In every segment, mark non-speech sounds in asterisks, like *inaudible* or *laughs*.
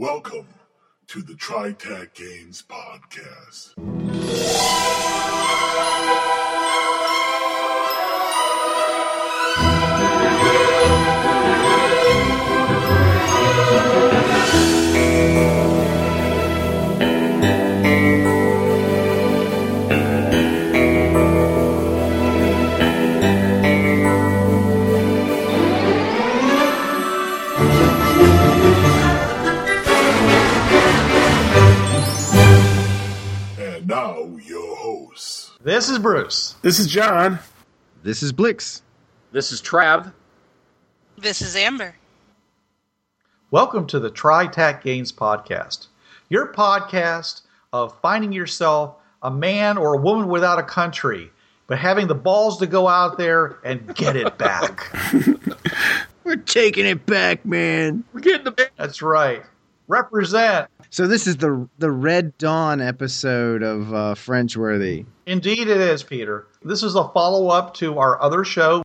Welcome to the TriTac Games Podcast. This is Bruce. This is John. This is Blix. This is Trav. This is Amber. Welcome to the TriTac Games Podcast, your podcast of finding yourself a man or a woman without a country, but having the balls to go out there and get it back. *laughs* We're taking it back, man. We're getting the big. That's right. Represent. So this is the the Red Dawn episode of uh, Fringeworthy. Indeed, it is, Peter. This is a follow up to our other show,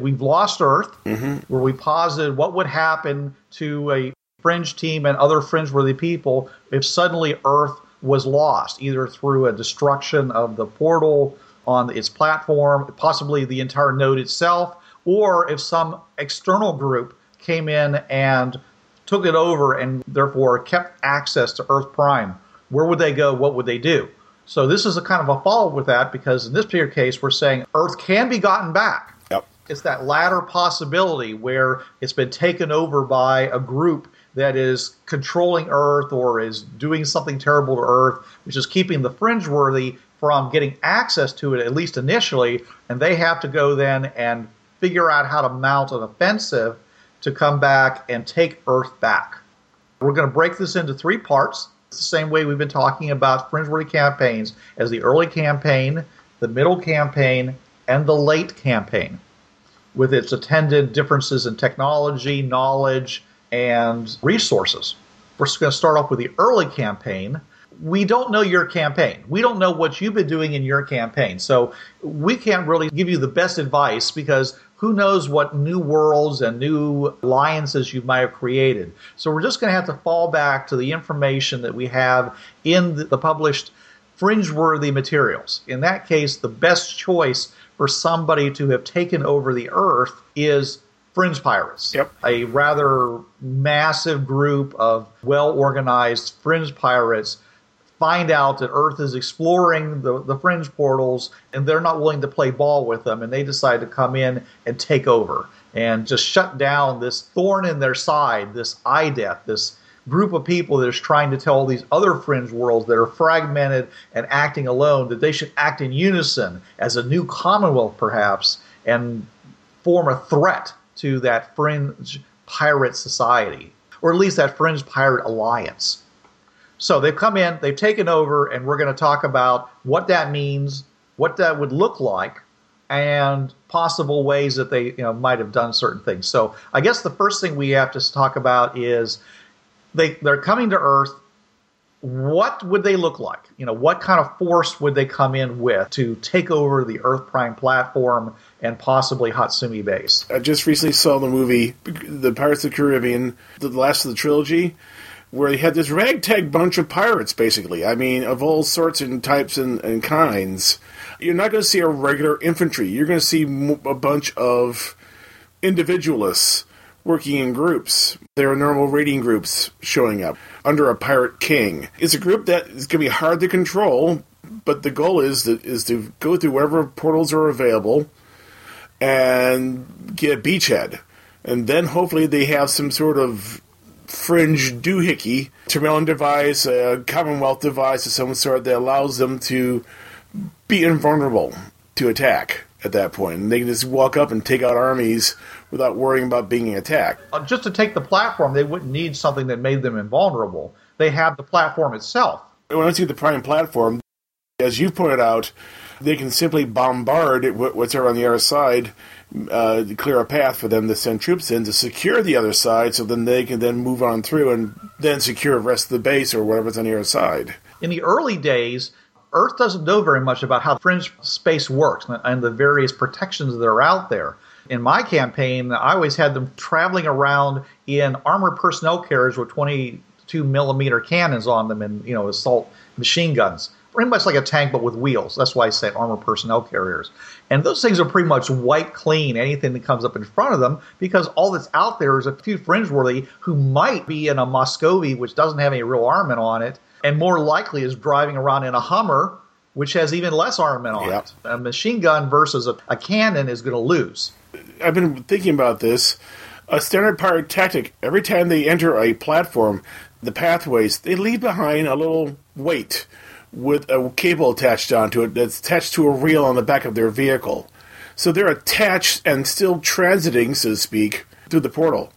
We've Lost Earth, where we posited what would happen to a fringe team and other fringe-worthy people if suddenly Earth was lost, either through a destruction of the portal on its platform, possibly the entire node itself, or if some external group came in and took it over and therefore kept access to Earth Prime. Where would they go? What would they do? So this is a kind of a follow up with that because in this particular case, we're saying Earth can be gotten back. Yep. It's that latter possibility where it's been taken over by a group that is controlling Earth or is doing something terrible to Earth, which is keeping the fringe worthy from getting access to it, at least initially, and they have to go then and figure out how to mount an offensive to come back and take Earth back. We're going to break this into three parts. It's the same way we've been talking about fringe-worthy campaigns as the early campaign, the middle campaign, and the late campaign, with its attendant differences in technology, knowledge, and resources. We're going to start off with the early campaign. We don't know your campaign. We don't know what you've been doing in your campaign. So we can't really give you the best advice because who knows what new worlds and new alliances you might have created. So we're just going to have to fall back to the information that we have in the published fringe-worthy materials. In that case, the best choice for somebody to have taken over the Earth is fringe pirates. Yep. A rather massive group of well-organized fringe pirates find out that Earth is exploring the, the fringe portals and they're not willing to play ball with them and they decide to come in and take over and just shut down this thorn in their side, this death, this group of people that is trying to tell these other fringe worlds that are fragmented and acting alone that they should act in unison as a new commonwealth perhaps and form a threat to that fringe pirate society or at least that fringe pirate alliance so they've come in, they've taken over, and we're going to talk about what that means, what that would look like, and possible ways that they you know, might have done certain things. So I guess the first thing we have to talk about is they they're coming to Earth. What would they look like? You know, what kind of force would they come in with to take over the Earth Prime platform and possibly Hatsumi base? I just recently saw the movie, The Pirates of the Caribbean, the last of the trilogy, where you had this ragtag bunch of pirates, basically. I mean, of all sorts and types and, and kinds. You're not going to see a regular infantry. You're going to see a bunch of individualists working in groups. There are normal raiding groups showing up under a pirate king. It's a group that is going to be hard to control, but the goal is to, is to go through whatever portals are available and get a beachhead. And then hopefully they have some sort of fringe doohickey Terrellian device, a Commonwealth device of some sort that allows them to be invulnerable to attack at that point. And they can just walk up and take out armies without worrying about being attacked. Uh, just to take the platform, they wouldn't need something that made them invulnerable. They have the platform itself. When I see the Prime platform, as you pointed out, they can simply bombard wh- what's on the other side, uh, clear a path for them to send troops in to secure the other side, so then they can then move on through and then secure the rest of the base or whatever's on the other side. In the early days, Earth doesn't know very much about how fringe space works and the various protections that are out there. In my campaign, I always had them traveling around in armored personnel carriers with 22 millimeter cannons on them and you know assault machine guns. Pretty much like a tank, but with wheels. That's why I say armored personnel carriers. And those things are pretty much white clean, anything that comes up in front of them, because all that's out there is a few fringeworthy who might be in a Moscovy, which doesn't have any real armament on it, and more likely is driving around in a Hummer, which has even less armament on Yep. it. A machine gun versus a, a cannon is going to lose. I've been thinking about this. A standard pirate tactic, every time they enter a platform, the pathways, they leave behind a little weight with a cable attached onto it that's attached to a reel on the back of their vehicle. So they're attached and still transiting, so to speak, through the portal.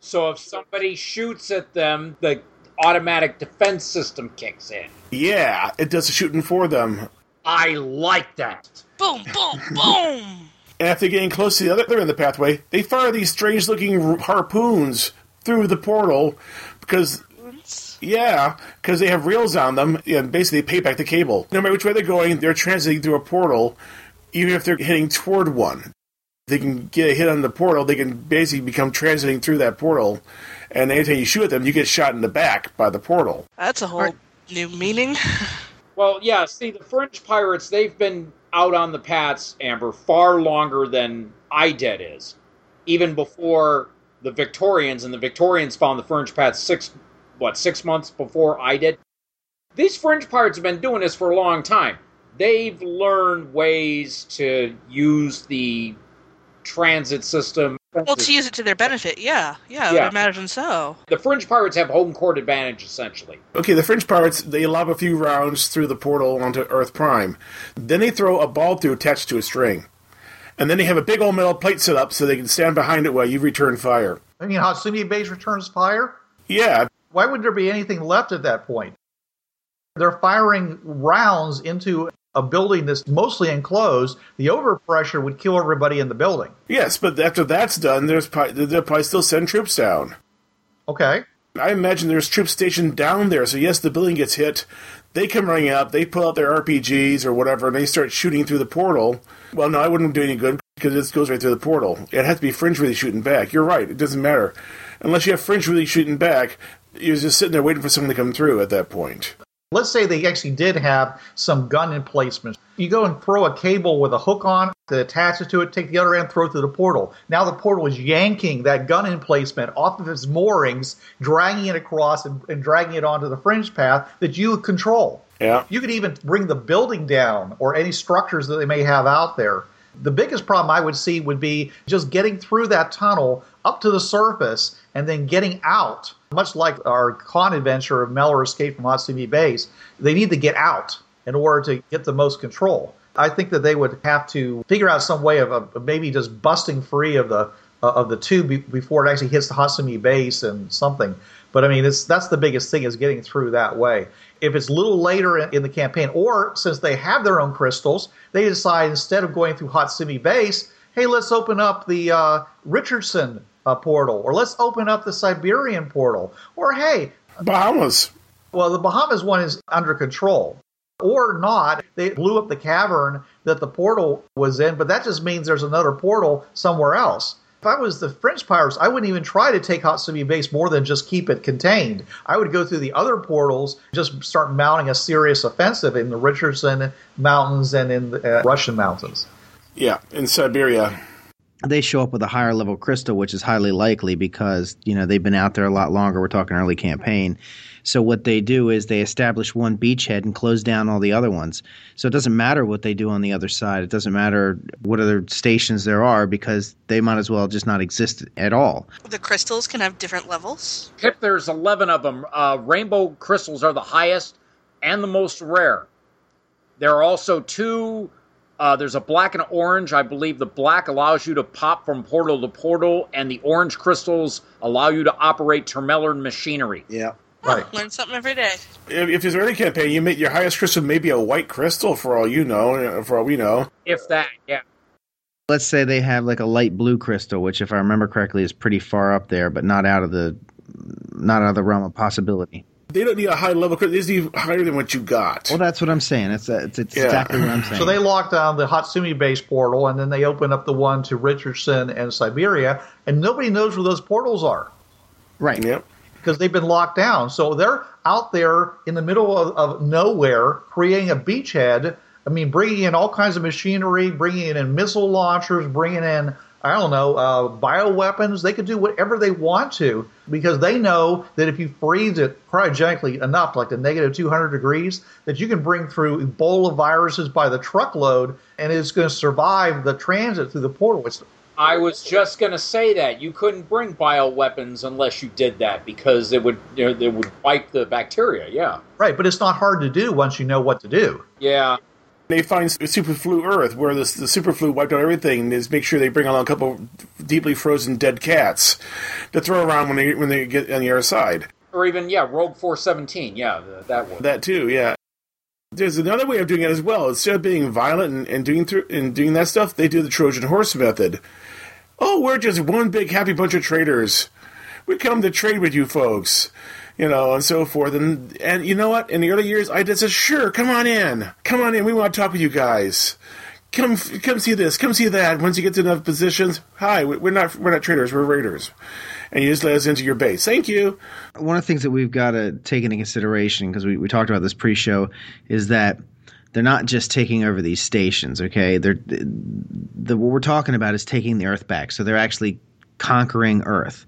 So if somebody shoots at them, the automatic defense system kicks in. Yeah, it does the shooting for them. I like that. Boom, boom, boom. *laughs* And after getting close to the other end of the pathway, they fire these strange looking harpoons through the portal because Yeah, because they have reels on them, and basically they pay back the cable. No matter which way they're going, they're transiting through a portal, even if they're heading toward one. They can get a hit on the portal, they can basically become transiting through that portal, and anytime you shoot at them, you get shot in the back by the portal. That's a whole new meaning. *laughs* Well, yeah, see, the fringe pirates, they've been out on the paths, Amber, far longer than IDET is. Even before the Victorians, and the Victorians found the Fringe Paths six, what, six months before I did? These fringe pirates have been doing this for a long time. They've learned ways to use the transit system. well, to use it to their benefit, yeah. Yeah, I Yeah. would imagine so. The fringe pirates have home court advantage, essentially. Okay, the fringe pirates, they lob a few rounds through the portal onto Earth Prime. Then they throw a ball through attached to a string. And then they have a big old metal plate set up so they can stand behind it while you return fire. I mean, Hatsumi Base returns fire? Yeah, Why would there be anything left at that point? They're firing rounds into a building that's mostly enclosed. The overpressure would kill everybody in the building. yes, but after that's done, there's probably, they'll probably still send troops down. Okay. I imagine there's troops stationed down there, so yes, the building gets hit. They come running up, they pull out their RPGs or whatever, and they start shooting through the portal. Well, no, I wouldn't do any good because it goes right through the portal. It has to be Fringe really shooting back. You're right, it doesn't matter. Unless you have Fringe really shooting back, you're just sitting there waiting for someone to come through at that point. Let's say they actually did have some gun emplacements. You go and throw a cable with a hook on that attaches to it, take the other end, throw it through the portal. Now the portal is yanking that gun emplacement off of its moorings, dragging it across and, and dragging it onto the fringe path that you control. Yeah. You could even bring the building down or any structures that they may have out there. The biggest problem I would see would be just getting through that tunnel up to the surface and then getting out. Much like our con adventure of Mellor Escape from Hatsumi Base, they need to get out in order to get the most control. I think that they would have to figure out some way of, of maybe just busting free of the uh, of the tube be- before it actually hits the Hatsumi base and something. But I mean, that's the biggest thing is getting through that way. If it's a little later in, the campaign, or since they have their own crystals, they decide instead of going through Hot Hatsumi base, hey, let's open up the uh, Richardson uh, portal, or let's open up the Siberian portal, or hey, Bahamas. well, the Bahamas one is under control. Or not, they blew up the cavern that the portal was in, but that just means there's another portal somewhere else. If I was the fringe pirates, I wouldn't even try to take Hatsumi Base more than just keep it contained. I would go through the other portals, just start mounting a serious offensive in the Richardson Mountains and in the uh, Russian mountains. Yeah, in Siberia. They show up with a higher level crystal, which is highly likely because you know they've been out there a lot longer. We're talking early campaign. So what they do is they establish one beachhead and close down all the other ones. So it doesn't matter what they do on the other side. It doesn't matter what other stations there are because they might as well just not exist at all. The crystals can have different levels. Pip, there's 11 of them. Uh, rainbow crystals are the highest and the most rare. There are also two. Uh, there's a black and orange. I believe the black allows you to pop from portal to portal, and the orange crystals allow you to operate Termellern machinery. Yeah. Right. Learn something every day. If, if it's early campaign, you make your highest crystal maybe a white crystal for all you know, for all we know. If that, yeah. Let's say they have like a light blue crystal, which if I remember correctly is pretty far up there, but not out of the not out of the realm of possibility. They don't need a high level crystal. They just need higher than what you got. Well, that's what I'm saying. It's, it's, it's Yeah. exactly what I'm *laughs* saying. So they locked down the Hatsumi base portal, and then they opened up the one to Richardson and Siberia, and nobody knows where those portals are. right. Yep. Because they've been locked down. So they're out there in the middle of, of nowhere creating a beachhead. I mean, bringing in all kinds of machinery, bringing in missile launchers, bringing in I don't know, uh, bioweapons. They could do whatever they want to because they know that if you freeze it cryogenically enough, like to negative 200 degrees, that you can bring through Ebola viruses by the truckload and it's going to survive the transit through the portal. It's, I was just going to say that you couldn't bring bioweapons unless you did that because it would you know, it would wipe the bacteria. Yeah, right, but it's not hard to do once you know what to do. yeah. They find superflu Earth, where this, the superflu wiped out everything. Is make sure they bring along a couple deeply frozen dead cats to throw around when they when they get on the other side. Or even yeah, Rogue Four Seventeen. Yeah, that one. That too, yeah. There's another way of doing it as well. Instead of being violent and, and doing through and doing that stuff, they do the Trojan horse method. Oh, we're just one big happy bunch of traders. We come to trade with you folks you know, and so forth. And and you know what? In the early years, I just said, "Sure, come on in, come on in. We want to talk with you guys. Come, come see this, come see that." Once you get to enough positions, hi, we're not we're not traders, we're raiders, and you just let us into your base. Thank you. One of the things that we've got to take into consideration because we, we talked about this pre-show is that they're not just taking over these stations. Okay, they're the what we're talking about is taking the Earth back. So they're actually conquering Earth.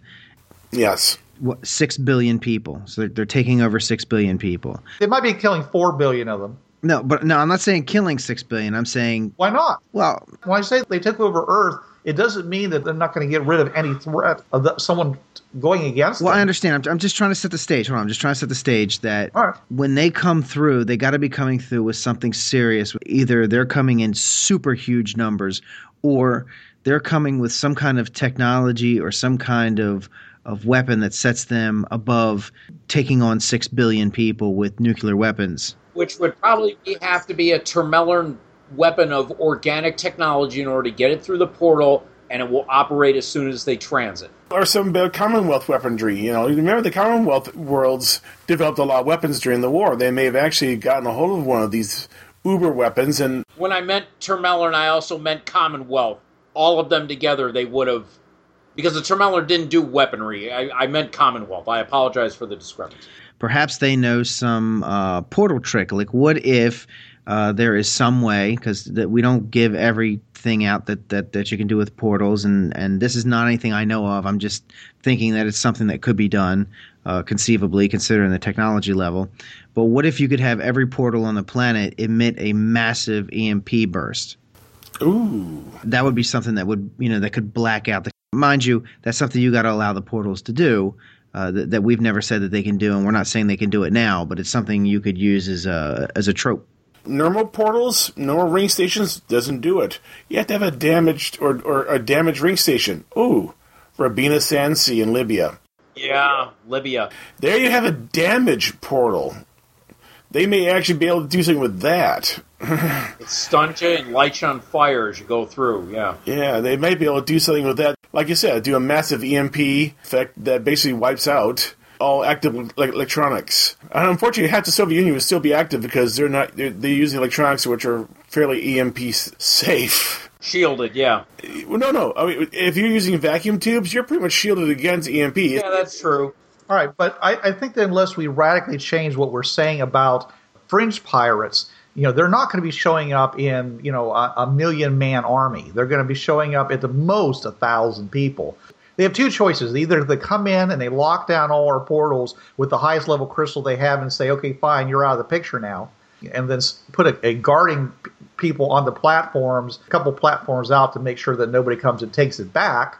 Yes what, six billion people. So they're, they're taking over six billion people. They might be killing four billion of them. No, but no, I'm not saying killing six billion. I'm saying why not? Well, when I say they took over Earth, it doesn't mean that they're not going to get rid of any threat of the, someone going against. Them. Well, them. I understand. I'm, I'm, just trying to set the stage. Hold on, I'm just trying to set the stage that right. when they come through, they got to be coming through with something serious. Either they're coming in super huge numbers, or they're coming with some kind of technology or some kind of of weapon that sets them above taking on six billion people with nuclear weapons. Which would probably be, have to be a Termelern weapon of organic technology in order to get it through the portal, and it will operate as soon as they transit. Or some Commonwealth weaponry. You know, remember the Commonwealth worlds developed a lot of weapons during the war. They may have actually gotten a hold of one of these uber weapons. And when I meant Termelern, I also meant Commonwealth. All of them together, they would have because the Termeller didn't do weaponry. I, I, meant Commonwealth. I apologize for the discrepancy. Perhaps they know some uh, portal trick. Like, what if uh, there is some way? Because we don't give everything out that, that, that you can do with portals, and, and this is not anything I know of. I'm just thinking that it's something that could be done, uh, conceivably, considering the technology level. But what if you could have every portal on the planet emit a massive EMP burst? Ooh, that would be something that would you know that could black out the mind you, that's something you got to allow the portals to do. Uh, that, that, we've never said that they can do, and we're not saying they can do it now, but it's something you could use as a as a trope. Normal portals, normal ring stations doesn't do it. You have to have a damaged or, or a damaged ring station. Ooh, Rabina Sansi in Libya. Yeah, Libya. There you have a damaged portal. They may actually be able to do something with that. *laughs* it stuns you and lights you on fire as you go through. Yeah. Yeah, they might be able to do something with that like you said, do a massive EMP effect that basically wipes out all active like, electronics. And unfortunately, half the Soviet Union would still be active because they're not they're, they're using electronics which are fairly EMP safe. Shielded, yeah. Well, no, no. I mean, if you're using vacuum tubes, you're pretty much shielded against EMP. Yeah, that's true. All right, but I, I think that unless we radically change what we're saying about fringe pirates, you know they're not going to be showing up in you know a, a million man army. They're going to be showing up at the most a thousand people. They have two choices. Either they come in and they lock down all our portals with the highest level crystal they have and say, okay, fine, you're out of the picture now, and then put a, a guarding people on the platforms, a couple platforms out to make sure that nobody comes and takes it back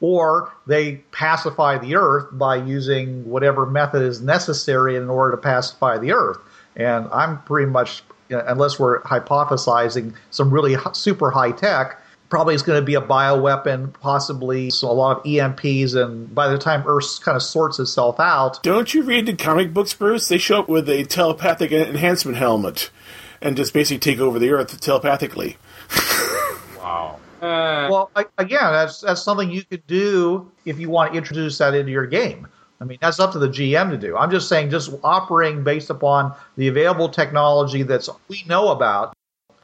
or they pacify the earth by using whatever method is necessary in order to pacify the earth. And I'm pretty much unless we're hypothesizing some really super high tech, probably is going to be a bioweapon, possibly so a lot of EMPs, and by the time Earth kind of sorts itself out. Don't you read the comic books, Bruce? They show up with a telepathic enhancement helmet and just basically take over the Earth telepathically. *laughs* wow. Uh, well, again, that's that's something you could do if you want to introduce that into your game. I mean, that's up to the GM to do. I'm just saying, just operating based upon the available technology that's we know about.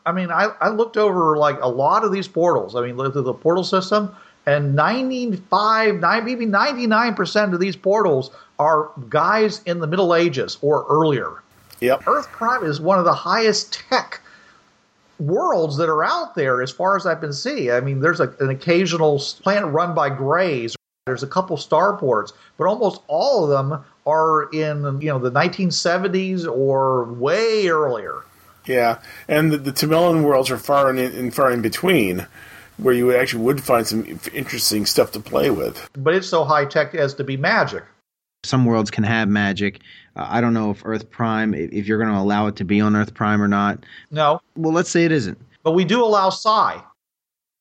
I mean, I, I looked over like a lot of these portals. I mean, the, the portal system. And 95, nine- maybe 99% of these portals are guys in the Middle Ages or earlier. Yep. Earth Prime is one of the highest tech worlds that are out there as far as I've been seeing. I mean, there's a, an occasional planet run by Greys. There's a couple starports, but almost all of them are in you know the 1970s or way earlier. Yeah, and the, the Tamilian worlds are far in, in far in between, where you actually would find some interesting stuff to play with. But it's so high tech as to be magic. Some worlds can have magic. Uh, I don't know if Earth Prime, if if you're going to allow it to be on Earth Prime or not. No, Well, let's say it isn't. but we do allow psi.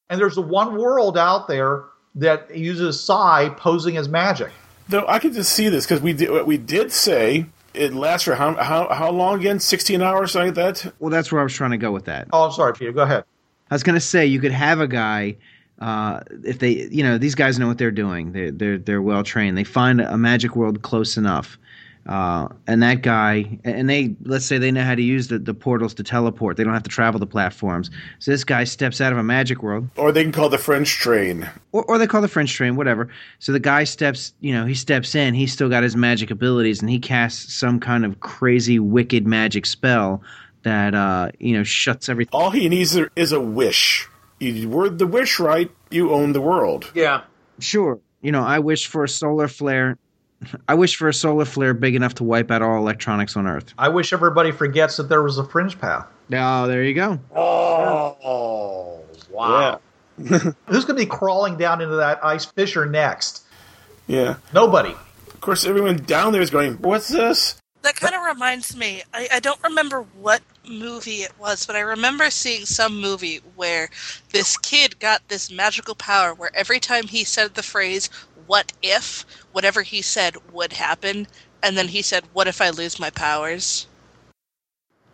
And there's the one world out there that uses psi posing as magic. Though I could just see this because we did we did say it lasts for how how how long again? Sixteen hours, something like that. Well, that's where I was trying to go with that. Oh, I'm sorry, Peter. Go ahead. I was going to say you could have a guy uh, if they, you know, these guys know what they're doing. They're they're they're well trained. They find a magic world close enough, uh, and that guy, and they let's say they know how to use the, the portals to teleport. They don't have to travel the platforms. So this guy steps out of a magic world, Or they can call the French train. or, or they call the French train, whatever. So the guy steps, you know, he steps in. He's still got his magic abilities, and he casts some kind of crazy, wicked magic spell that uh, you know shuts everything. All he needs is a wish. You word the wish right, you own the world. Yeah. Sure. You know, I wish for a solar flare. I wish for a solar flare big enough to wipe out all electronics on Earth. I wish everybody forgets that there was a fringe path. Oh, there you go. Oh, wow. *laughs* Who's going to be crawling down into that ice fissure next? Yeah. Nobody. Of course, everyone down there is going, "What's this?" That kind of reminds me. I, I don't remember what movie it was, but I remember seeing some movie where this kid got this magical power where every time he said the phrase, what if, whatever he said would happen. And then he said, what if I lose my powers?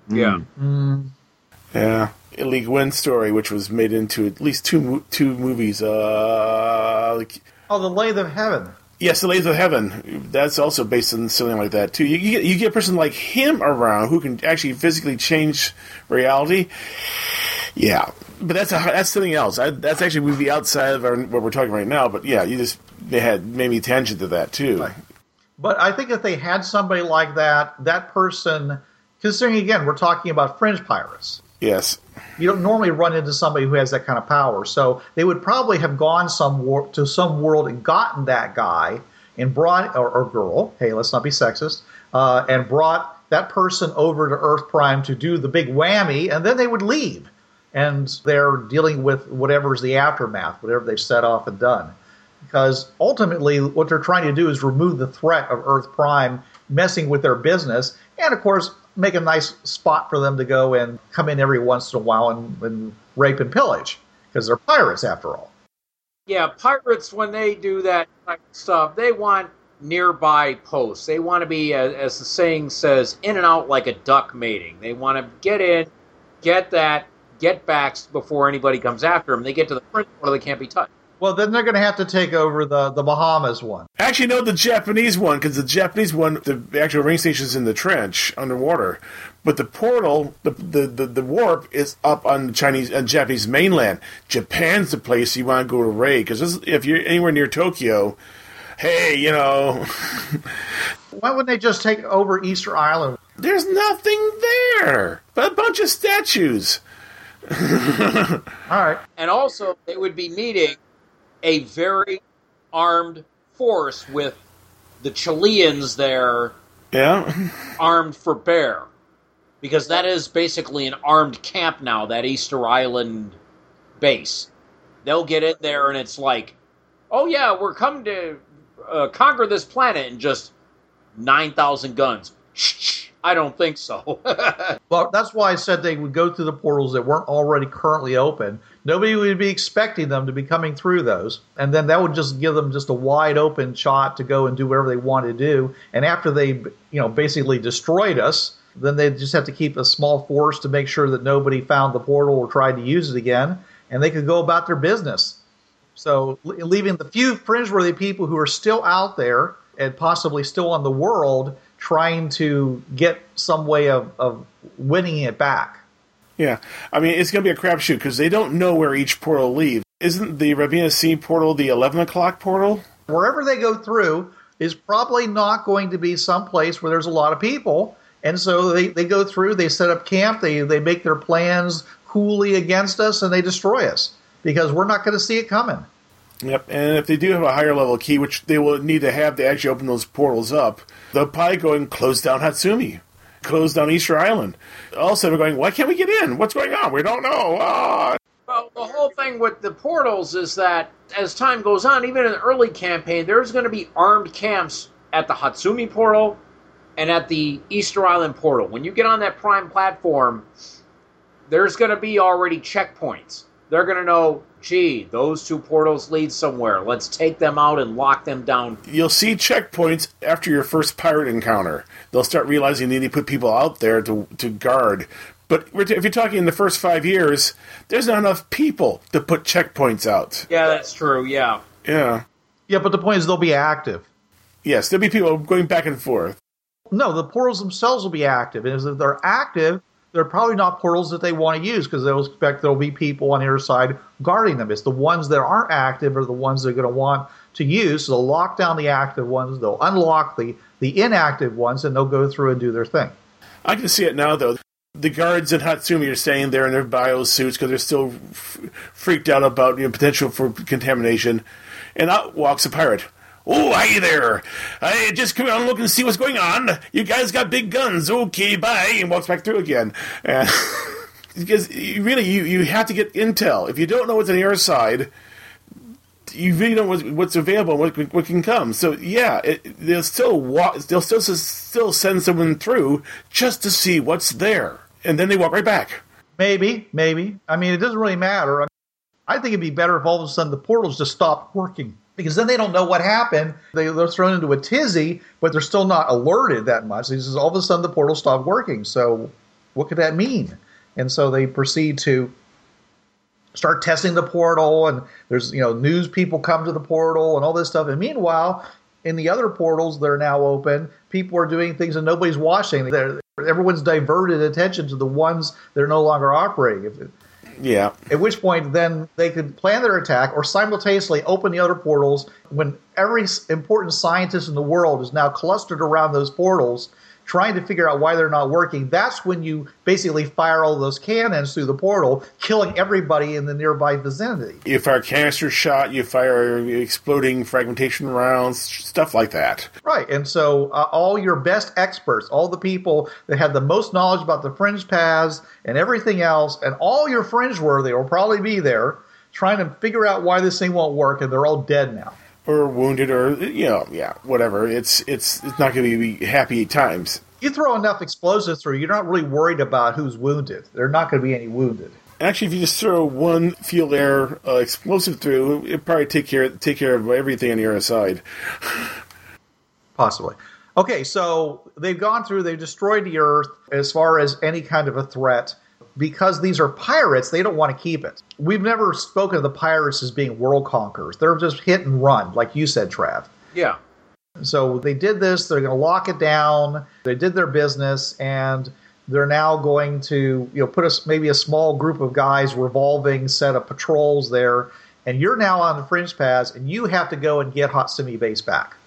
Yeah. Mm, Yeah. Le Guin story, which was made into at least two two movies. Uh, like, oh, the Lathe of Heaven. yes, The Lathe of Heaven. That's also based on something like that too. You, you, get, you get a person like him around who can actually physically change reality. Yeah, but that's a, that's something else. I, that's actually would be outside of our, what we're talking right now. But yeah, you just they had made me tangent to that too. But I think if they had somebody like that, that person, considering again, we're talking about fringe pirates. Yes. You don't normally run into somebody who has that kind of power. So they would probably have gone some wor- to some world and gotten that guy and brought, or, or girl, hey, let's not be sexist, uh, and brought that person over to Earth Prime to do the big whammy, and then they would leave. And they're dealing with whatever's the aftermath, whatever they've set off and done. Because ultimately, what they're trying to do is remove the threat of Earth Prime messing with their business, and of course, make a nice spot for them to go and come in every once in a while and, and rape and pillage, because they're pirates after all. Yeah, pirates, when they do that type of stuff, they want nearby posts. They want to be, as, as the saying says, in and out like a duck mating. They want to get in, get that, get back before anybody comes after them. They get to the front where they can't be touched. Well, then they're going to have to take over the, the Bahamas one. Actually, no, the Japanese one because the Japanese one, the actual ring station is in the trench underwater, but the portal, the the, the, the warp is up on the Chinese and Japanese mainland. Japan's the place you want to go to raid because if you're anywhere near Tokyo, hey, you know, *laughs* Why wouldn't they just take over Easter Island? there's nothing there but a bunch of statues. *laughs* All right. And also, they would be needing a very armed force with the Chileans there Yeah, *laughs* armed for bear. Because that is basically an armed camp now, that Easter Island base. They'll get in there and it's like, oh yeah, we're coming to uh, conquer this planet and just 9,000 guns. I don't think so. *laughs* Well, that's why I said they would go through the portals that weren't already currently open. Nobody would be expecting them to be coming through those, and then that would just give them just a wide open shot to go and do whatever they want to do. And after they, you know, basically destroyed us, then they just have to keep a small force to make sure that nobody found the portal or tried to use it again, and they could go about their business. So leaving the few fringeworthy people who are still out there and possibly still on the world trying to get some way of, of winning it back. yeah. I mean, it's gonna be a crapshoot because they don't know where each portal leaves. Isn't the Ravenna Sea portal the 11 o'clock portal? Wherever they go through is probably not going to be some place where there's a lot of people. And so they, they go through, they set up camp, they, they make their plans coolly against us, and they destroy us because we're not going to see it coming. Yep, and if they do have a higher level key, which they will need to have to actually open those portals up, they'll probably go and close down Hatsumi, close down Easter Island. All of a sudden, we're going, why can't we get in? What's going on? We don't know. Ah. Well, the whole thing with the portals is that as time goes on, even in the early campaign, there's going to be armed camps at the Hatsumi portal and at the Easter Island portal. When you get on that prime platform, there's going to be already checkpoints. They're going to know, gee, those two portals lead somewhere. Let's take them out and lock them down. You'll see checkpoints after your first pirate encounter. They'll start realizing they need to put people out there to, to guard. But if you're talking in the first five years, there's not enough people to put checkpoints out. Yeah, that's true. Yeah. Yeah. Yeah, but the point is they'll be active. Yes, there'll be people going back and forth. No, the portals themselves will be active. And if they're active, they're probably not portals that they want to use because they'll expect there'll be people on the other side guarding them. It's the ones that aren't active are the ones they're going to want to use. So they'll lock down the active ones, they'll unlock the, the inactive ones, and they'll go through and do their thing. I can see it now, though. The guards in Hatsumi are staying there in their bio suits because they're still f- freaked out about you know, potential for contamination. And out walks a pirate. Oh, hi there. I just come on, and look and see what's going on. You guys got big guns. Okay, bye. And walks back through again. And *laughs* because really, you, you have to get intel. If you don't know what's on other side, you really don't know what's, what's available, what, what can come. So yeah, it, they'll still walk, they'll still still send someone through just to see what's there, and then they walk right back. Maybe, maybe. I mean, it doesn't really matter. I, I think it'd be better if all of a sudden the portals just stopped working because then they don't know what happened. They, they're thrown into a tizzy, but they're still not alerted that much. He says all of a sudden the portal stopped working. So what could that mean? And so they proceed to start testing the portal, and there's you know news people come to the portal and all this stuff. And meanwhile, in the other portals that are now open, people are doing things and nobody's watching. They're, everyone's diverted attention to the ones that are no longer operating. If, yeah. At which point, then they could plan their attack or simultaneously open the other portals when every important scientist in the world is now clustered around those portals trying to figure out why they're not working. That's when you basically fire all those cannons through the portal, killing everybody in the nearby vicinity. You fire canister shot, you fire exploding fragmentation rounds, stuff like that. Right. And so uh, all your best experts, all the people that have the most knowledge about the fringe paths and everything else, and all your fringe worthy will probably be there trying to figure out why this thing won't work, and they're all dead now or wounded or you know yeah whatever. It's it's it's not going to be happy times. You throw enough explosives through you're not really worried about who's wounded. There are not going to be any wounded. Actually if you just throw one field air uh, explosive through it probably take care take care of everything on the other side. *laughs* Possibly. Okay so they've gone through they've destroyed the earth as far as any kind of a threat because these are pirates, they don't want to keep it. We've never spoken of the pirates as being world conquerors. They're just hit and run, like you said, Trav. Yeah. So they did this, they're going to lock it down. They did their business, and they're now going to you know put us maybe a small group of guys revolving set of patrols there and you're now on the fringe paths and you have to go and get Hatsumi base back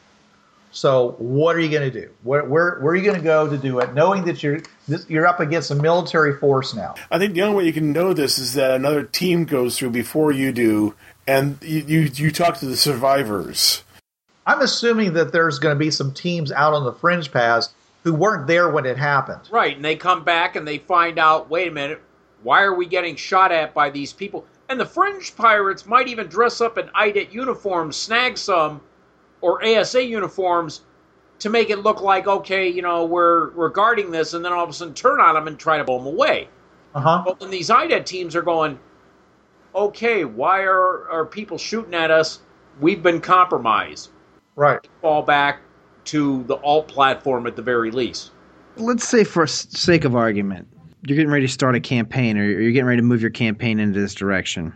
so what are you going to do? Where, where, where, are you going to go to do it, knowing that you're this, you're up against a military force now? I think the only way you can know this is that another team goes through before you do, and you you, you talk to the survivors. I'm assuming that there's going to be some teams out on the fringe paths who weren't there when it happened. Right, and they come back and they find out, wait a minute, why are we getting shot at by these people? And the fringe pirates might even dress up in IDET uniforms, snag some or ASA uniforms to make it look like okay, you know, we're we're guarding this, and then all of a sudden turn on them and try to blow them away. Uh-huh. But when these IDET teams are going, okay, why are are people shooting at us? We've been compromised. Right. Fall back to the alt platform at the very least. Let's say, for sake of argument, you're getting ready to start a campaign, or you're getting ready to move your campaign into this direction.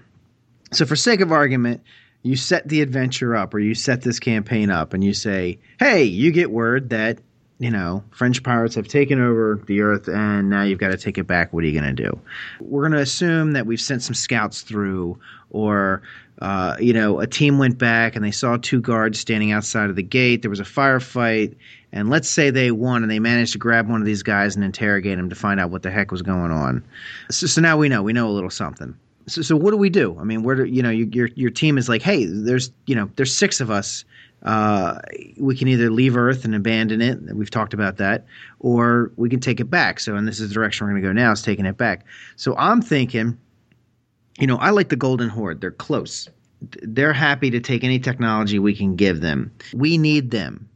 So, for sake of argument, you set the adventure up or you set this campaign up and you say, hey, you get word that you know, fringe pirates have taken over the earth and now you've got to take it back. What are you going to do? We're going to assume that we've sent some scouts through, or, uh, you know, a team went back and they saw two guards standing outside of the gate. There was a firefight. And let's say they won and they managed to grab one of these guys and interrogate him to find out what the heck was going on. So, so now we know. We know a little something. So, so what do we do? I mean, where do you know your your team is like, hey, there's you know there's six of us uh, we can either leave Earth and abandon it. We've talked about that, or we can take it back. So, and this is the direction we're going to go now: is taking it back. So, I'm thinking, you know, I like the Golden Horde. They're close. They're happy to take any technology we can give them. We need them,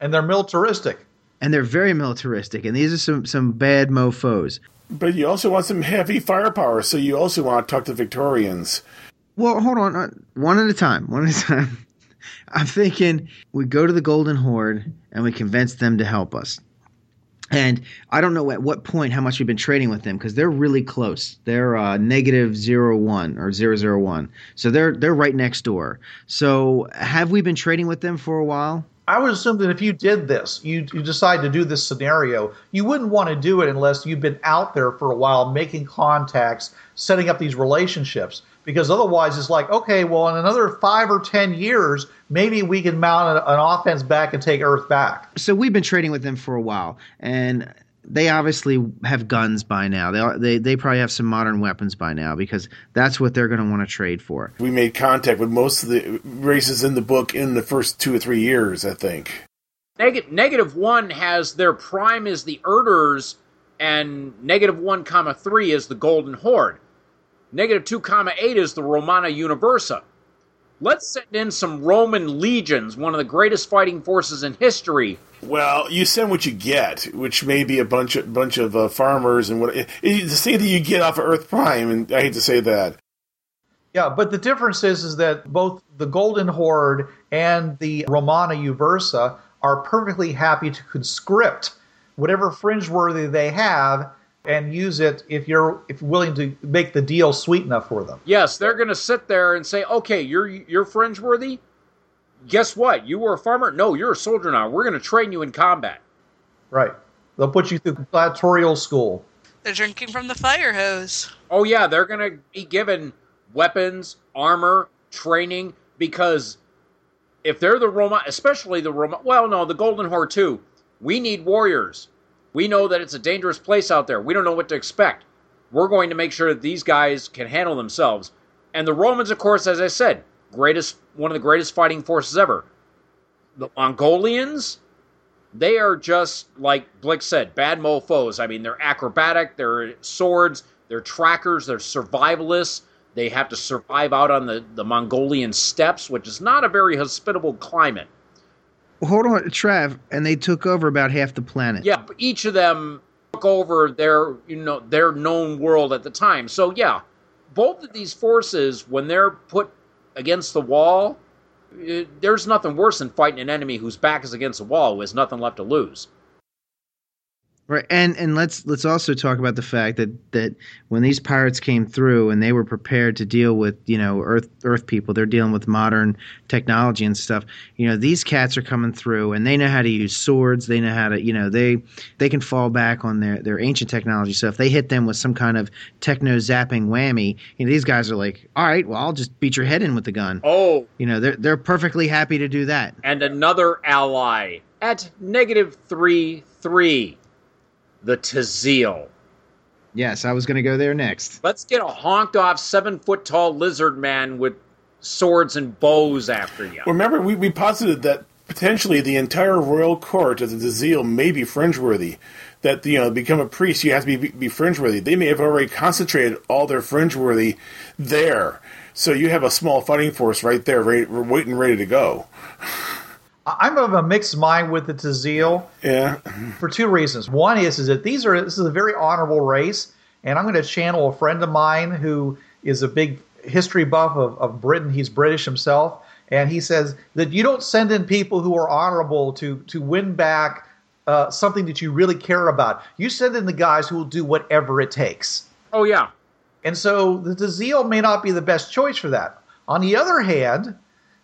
and they're militaristic. And they're very militaristic. And these are some some bad mofo's. But you also want some heavy firepower, so you also want to talk to Victorians. Well, hold on, uh, one at a time. *laughs* One at a time. I'm thinking we go to the Golden Horde and we convince them to help us. And I don't know at what point how much we've been trading with them because they're really close. They're uh, negative zero one or zero zero one, so they're they're right next door. So have we been trading with them for a while? I would assume that if you did this, you, you decide to do this scenario, you wouldn't want to do it unless you've been out there for a while, making contacts, setting up these relationships because otherwise it's like, okay, well, in another five or ten years, maybe we can mount an, offense back and take Earth back. So we've been trading with them for a while, and they obviously have guns by now. They they they probably have some modern weapons by now because that's what they're going to want to trade for. We made contact with most of the races in the book in the first two or three years, I think. Neg- negative one has their prime is the Erders, and negative one comma three is the Golden Horde. Negative 2 comma 8 is the Romana Universa. Let's send in some Roman legions, one of the greatest fighting forces in history. Well, you send what you get, which may be a bunch of bunch of uh, farmers and what the same that you get off of Earth Prime, and I hate to say that. Yeah, but the difference is is that both the Golden Horde and the Romana Uversa are perfectly happy to conscript whatever fringe-worthy they have and use it if you're if willing to make the deal sweet enough for them. Yes, they're going to sit there and say, "Okay, you're you're fringe worthy. Guess what? You were a farmer. No, you're a soldier now. We're going to train you in combat." Right. They'll put you through gladiatorial school. They're drinking from the fire hose. Oh yeah, they're going to be given weapons, armor, training because if they're the Roma, especially the Roma, well, no, the Golden Horde too. We need warriors. We know that it's a dangerous place out there. We don't know what to expect. We're going to make sure that these guys can handle themselves. And the Romans, of course, as I said, greatest one of the greatest fighting forces ever. The Mongolians, they are just like Blix said, bad mofos. I mean, they're acrobatic, they're swords, they're trackers, they're survivalists. They have to survive out on the, the Mongolian steppes, which is not a very hospitable climate hold on, Trav, and they took over about half the planet. Yeah, each of them took over their you know their known world at the time. So yeah, both of these forces, when they're put against the wall, it, there's nothing worse than fighting an enemy whose back is against the wall who has nothing left to lose. Right, and and let's let's also talk about the fact that that when these pirates came through and they were prepared to deal with you know Earth Earth people, they're dealing with modern technology and stuff. You know, these cats are coming through and they know how to use swords. They know how to you know they they can fall back on their their ancient technology. So if they hit them with some kind of techno zapping whammy, you know these guys are like, all right, well I'll just beat your head in with the gun. Oh, you know they're they're perfectly happy to do that. And another ally at negative three three the Tazil. Yes, I was going to go there next. Let's get a honked off seven foot tall lizard man with swords and bows after you. Remember, we, we posited that potentially the entire royal court of the Tazil may be fringe worthy. That you know, become a priest, you have to be, be fringeworthy. They may have already concentrated all their fringe worthy there, so you have a small fighting force right there, ready, waiting, ready to go. I'm of a mixed mind with the Tazil. Yeah. For two reasons. One is is that these are this is a very honorable race, and I'm going to channel a friend of mine who is a big history buff of, of Britain. He's British himself, and he says that you don't send in people who are honorable to to win back uh, something that you really care about. You send in the guys who will do whatever it takes. Oh yeah. And so the Tazil may not be the best choice for that. On the other hand,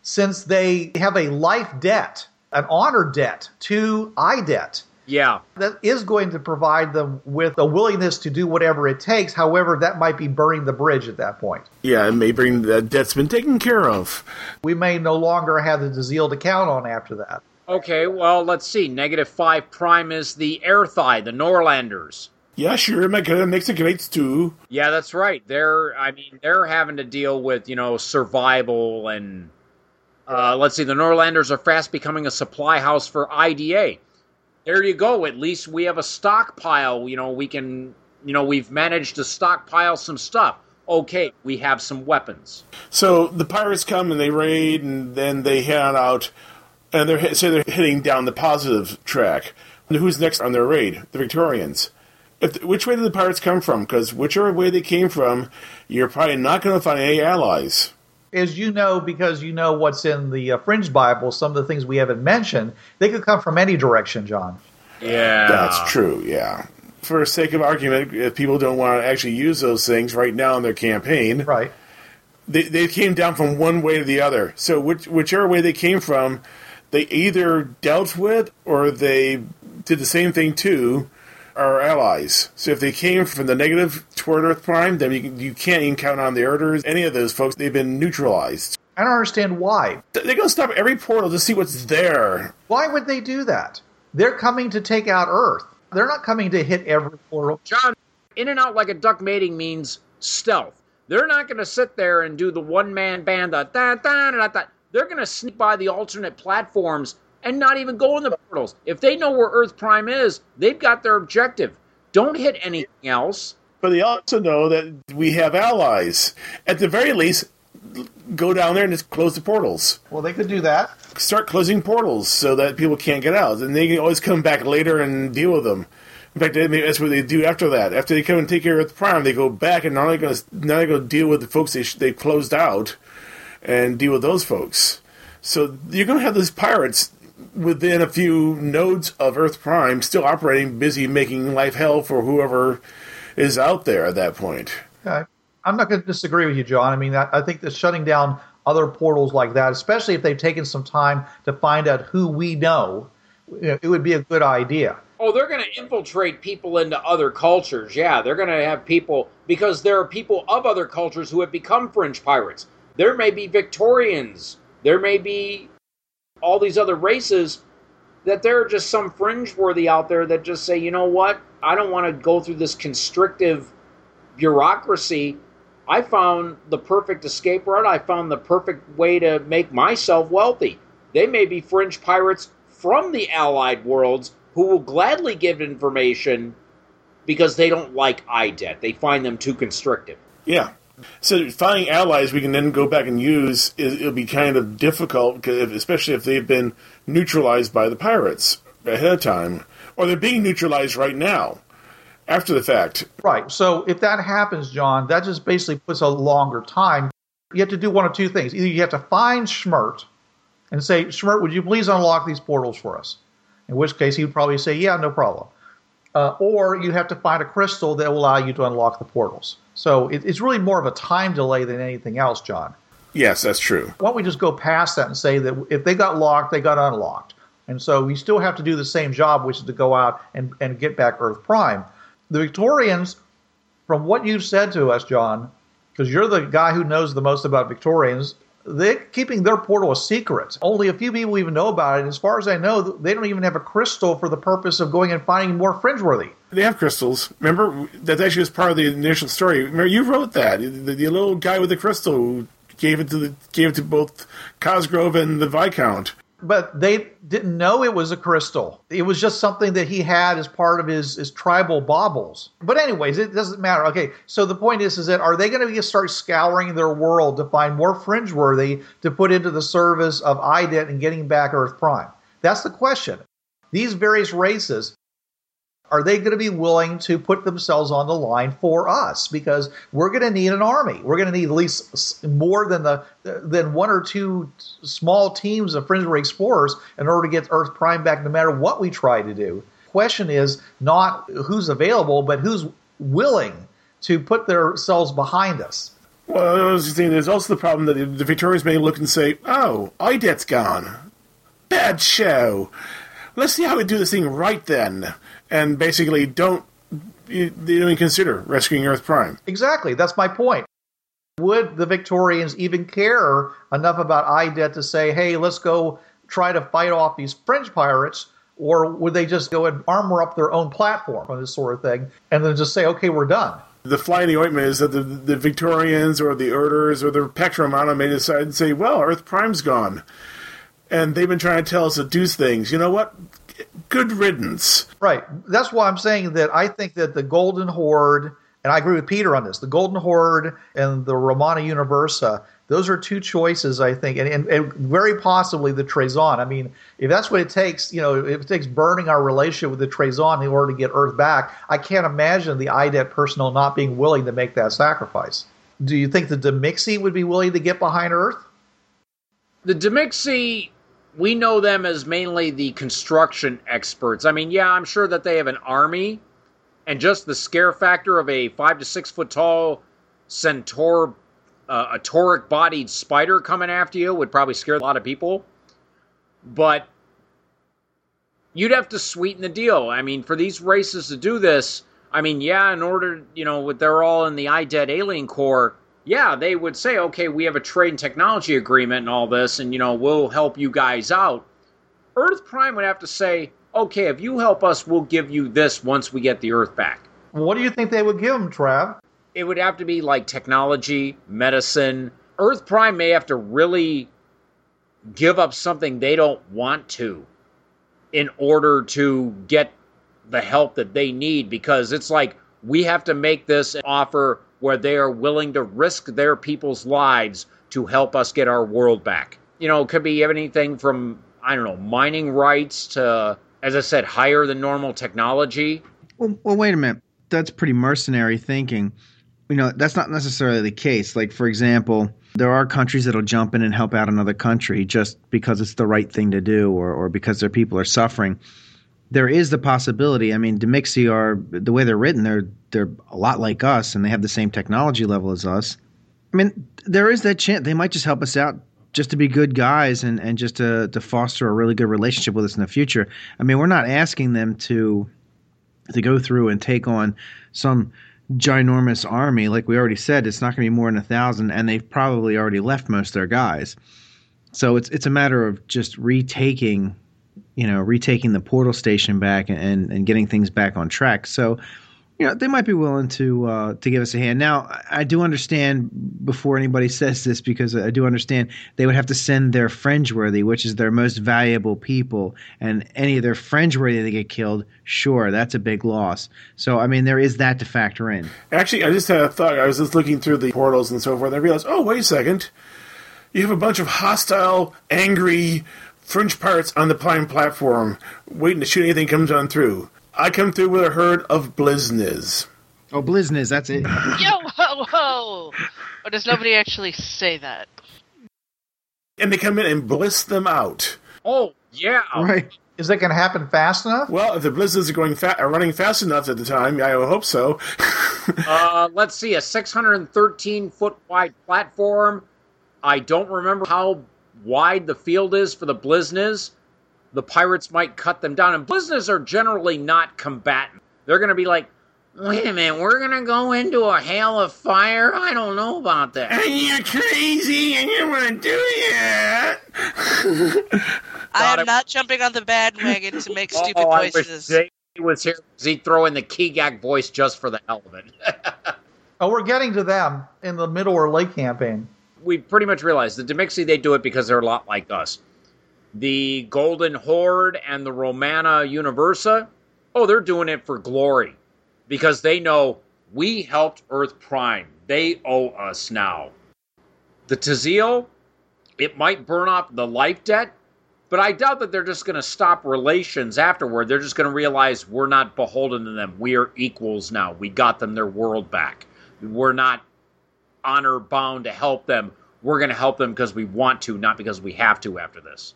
since they have a life debt, an honor debt to IDET. Yeah. That is going to provide them with a willingness to do whatever it takes. However, that might be burning the bridge at that point. Yeah, it may bring that debt's been taken care of. We may no longer have the Tazil to count on after that. Okay, well, let's see. Negative 5 prime is the Airthai, the Norlanders. Yeah, sure, my god, makes a great stew. Yeah, that's right. They're, I mean, they're having to deal with, you know, survival and. Uh, let's see, the Norlanders are fast becoming a supply house for IDA. There you go. At least we have a stockpile. You know, we can, you know, we've managed to stockpile some stuff. Okay, we have some weapons. So the pirates come and they raid, and then they head out, and they're say they're heading down the positive track. And who's next on their raid? The Victorians. If, which way did the pirates come from? Because whichever way they came from, you're probably not going to find any allies. As you know, because you know what's in the uh, Fringe Bible, some of the things we haven't mentioned, they could come from any direction, John. Yeah. That's true, yeah. For sake of argument, if people don't want to actually use those things right now in their campaign, Right. they, they came down from one way to the other. So which, whichever way they came from, they either dealt with or they did the same thing to our allies. So if they came from the negative toward Earth Prime, then you, you can't even count on the Earthers. Any of those folks, they've been neutralized. I don't understand why. They're going to stop every portal to see what's there. Why would they do that? They're coming to take out Earth. They're not coming to hit every portal. John, in and out like a duck mating means stealth. They're not going to sit there and do the one man band, the da da da da. They're going to sneak by the alternate platforms and not even go in the portals. If they know where Earth Prime is, they've got their objective. Don't hit anything else. But they also know that we have allies. At the very least, go down there and just close the portals. Well, they could do that. Start closing portals so that people can't get out. And they can always come back later and deal with them. In fact, maybe that's what they do after that. After they come and take care of the prime, they go back and now they're going to now they're going to deal with the folks they they closed out and deal with those folks. So you're going to have these pirates within a few nodes of Earth Prime still operating, busy making life hell for whoever is out there at that point. Okay. I'm not going to disagree with you, John. I mean, I, I think that shutting down other portals like that, especially if they've taken some time to find out who we know, know, it would be a good idea. Oh, they're going to infiltrate people into other cultures. Yeah, they're going to have people because there are people of other cultures who have become fringe pirates. There may be Victorians. There may be all these other races that there are just some fringeworthy out there that just say, you know what? I don't want to go through this constrictive bureaucracy. I found the perfect escape route. I found the perfect way to make myself wealthy. They may be fringe pirates from the allied worlds who will gladly give information because they don't like IDET. They find them too constrictive. Yeah. So finding allies we can then go back and use is, it'll be kind of difficult, if- especially if they've been neutralized by the pirates ahead of time, or they're being neutralized right now, after the fact. Right. So if that happens, John, that just basically puts a longer time. You have to do one of two things. Either you have to find Schmert and say, Schmert, would you please unlock these portals for us? In which case he would probably say, yeah, no problem. Uh, or you have to find a crystal that will allow you to unlock the portals. So it, it's really more of a time delay than anything else, John. Yes, that's true. Why don't we just go past that and say that if they got locked, they got unlocked. And so we still have to do the same job, which is to go out and, and get back Earth Prime. The Victorians, from what you've said to us, John, because you're the guy who knows the most about Victorians, they're keeping their portal a secret. Only a few people even know about it. And as far as I know, they don't even have a crystal for the purpose of going and finding more fringeworthy. They have crystals. Remember, that actually was part of the initial story. Remember, you wrote that. The, the little guy with the crystal gave it to the, gave it to both Cosgrove and the Viscount. But they didn't know it was a crystal. It was just something that he had as part of his, his tribal baubles. But anyways, it doesn't matter. Okay, so the point is, is that are they going to start scouring their world to find more fringeworthy to put into the service of IDET and getting back Earth Prime? That's the question. These various races, are they going to be willing to put themselves on the line for us? Because we're going to need an army. We're going to need at least more than the than one or two small teams of fringeworthy explorers in order to get Earth Prime back, no matter what we try to do. Question is not who's available, but who's willing to put themselves behind us. Well, just saying, there's also the problem that the Victorians may look and say, "Oh, IDET's gone. Bad show. let's see how we do this thing right then, and basically don't they don't even consider rescuing Earth Prime. Exactly. That's my point. Would the Victorians even care enough about IDET to say, hey, let's go try to fight off these fringe pirates? Or would they just go and armor up their own platform on this sort of thing and then just say, okay, we're done? The fly in the ointment is that the, the Victorians or the Earthers or the Pectramana may decide and say, well, Earth Prime's gone. And they've been trying to tell us to do things. You know what? Good riddance. Right. That's why I'm saying that I think that the Golden Horde, and I agree with Peter on this, the Golden Horde and the Romana Universa, those are two choices, I think, and, and, and very possibly the Trezon. I mean, if that's what it takes, you know, if it takes burning our relationship with the Trezon in order to get Earth back, I can't imagine the IDET personnel not being willing to make that sacrifice. Do you think the Demixi would be willing to get behind Earth? The Demixi, we know them as mainly the construction experts. I mean, yeah, I'm sure that they have an army, and just the scare factor of a five to six foot tall centaur uh, a toric bodied spider coming after you would probably scare a lot of people. But you'd have to sweeten the deal. I mean, for these races to do this, I mean, yeah, in order, you know, they're all in the IDET Alien Corps, yeah, they would say, okay, we have a trade and technology agreement and all this, and, you know, we'll help you guys out. Earth Prime would have to say, okay, if you help us, we'll give you this once we get the Earth back. What do you think they would give them, Trav? it would have to be like technology, medicine. Earth Prime may have to really give up something they don't want to in order to get the help that they need because it's like we have to make this offer where they are willing to risk their people's lives to help us get our world back. You know, it could be anything from, I don't know, mining rights to, as I said, higher than normal technology. Well, well wait a minute. That's pretty mercenary thinking you know that's not necessarily the case like for example there are countries that'll jump in and help out another country just because it's the right thing to do or, or because their people are suffering there is the possibility i mean demixi are the way they're written they're they're a lot like us and they have the same technology level as us i mean there is that chance they might just help us out just to be good guys and, and just to, to foster a really good relationship with us in the future i mean we're not asking them to to go through and take on some ginormous army. Like we already said, it's not going to be more than a thousand, and they've probably already left most of their guys. So it's it's a matter of just retaking, you know, retaking the portal station back and and getting things back on track. So you know, they might be willing to uh, to give us a hand. Now, I do understand before anybody *laughs* says this because I do understand they would have to send their Fringeworthy, which is their most valuable people, and any of their Fringeworthy that get killed, sure, that's a big loss. So, I mean, there is that to factor in. Actually, I just had a thought. I was just looking through the portals and so forth. And I realized, oh, wait a second, you have a bunch of hostile, angry fringe pirates on the Prime platform, waiting to shoot anything comes on through. I come through with a herd of Blizniz. Oh, Blizniz, that's it. *laughs* Yo, ho, ho! But does nobody actually say that? And they come in and bliss them out. Oh, yeah. Right. Is that going to happen fast enough? Well, if the Blizniz are going fa- are running fast enough at the time, I hope so. *laughs* uh, let's see, a 613 foot wide platform. I don't remember how wide the field is for the Blizniz the pirates might cut them down. And Blizniz are generally not combatant. They're going to be like, wait a minute, we're going to go into a hail of fire? I don't know about that. Are you crazy and you want to do it? *laughs* I am not jumping on the bandwagon to make *laughs* oh, stupid oh, voices. I wish Jay was here because he'd throw in the Kigak voice just for the hell of it. *laughs* oh, we're getting to them in the Middle or late campaign. We pretty much realized the Demixi, they do it because they're a lot like us the Golden Horde and the Romana Universa, oh, they're doing it for glory because they know we helped Earth Prime. They owe us now. The Tazil, it might burn off the life debt, but I doubt that they're just going to stop relations afterward. They're just going to realize we're not beholden to them. We are equals now. We got them their world back. We're not honor bound to help them. We're going to help them because we want to, not because we have to after this.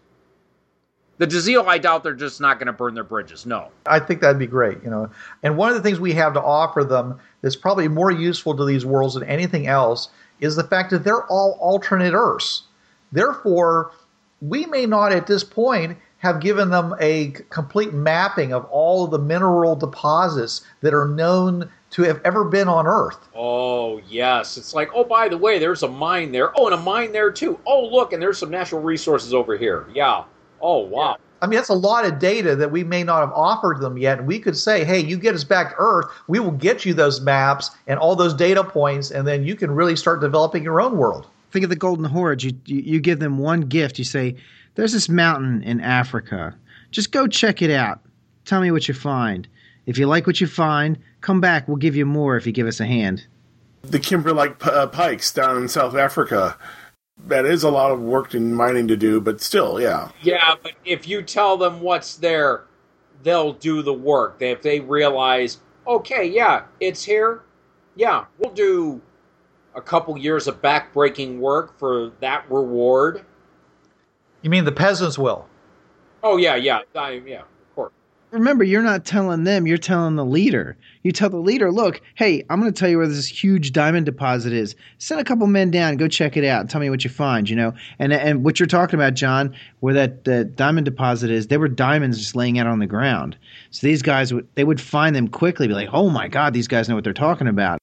The Tazil, I doubt they're just not going to burn their bridges. No. I think that'd be great, you know. And one of the things we have to offer them that's probably more useful to these worlds than anything else is the fact that they're all alternate Earths. Therefore, we may not at this point have given them a complete mapping of all of the mineral deposits that are known to have ever been on Earth. Oh, yes. It's like, oh, by the way, there's a mine there. Oh, and a mine there, too. Oh, look, and there's some natural resources over here. Yeah. Oh, wow. I mean, that's a lot of data that we may not have offered them yet. And we could say, hey, you get us back to Earth, we will get you those maps and all those data points, and then you can really start developing your own world. Think of the Golden Horde. You, you you give them one gift. You say, "There's this mountain in Africa. Just go check it out. Tell me what you find. If you like what you find, come back. We'll give you more if you give us a hand." The Kimberlite p- uh, pikes down in South Africa. That is a lot of work in mining to do, but still, yeah. Yeah, but if you tell them what's there, they'll do the work. If they realize, okay, yeah, it's here, yeah, we'll do a couple years of backbreaking work for that reward. You mean the peasants will? Oh yeah, yeah, I, yeah, of course. Remember, you're not telling them. You're telling the leader. You tell the leader, "Look, hey, I'm going to tell you where this huge diamond deposit is. Send a couple men down. Go check it out. and Tell me what you find. You know." And and what you're talking about, John, where that that diamond deposit is, there were diamonds just laying out on the ground. So these guys would they would find them quickly. Be like, "Oh my God, these guys know what they're talking about."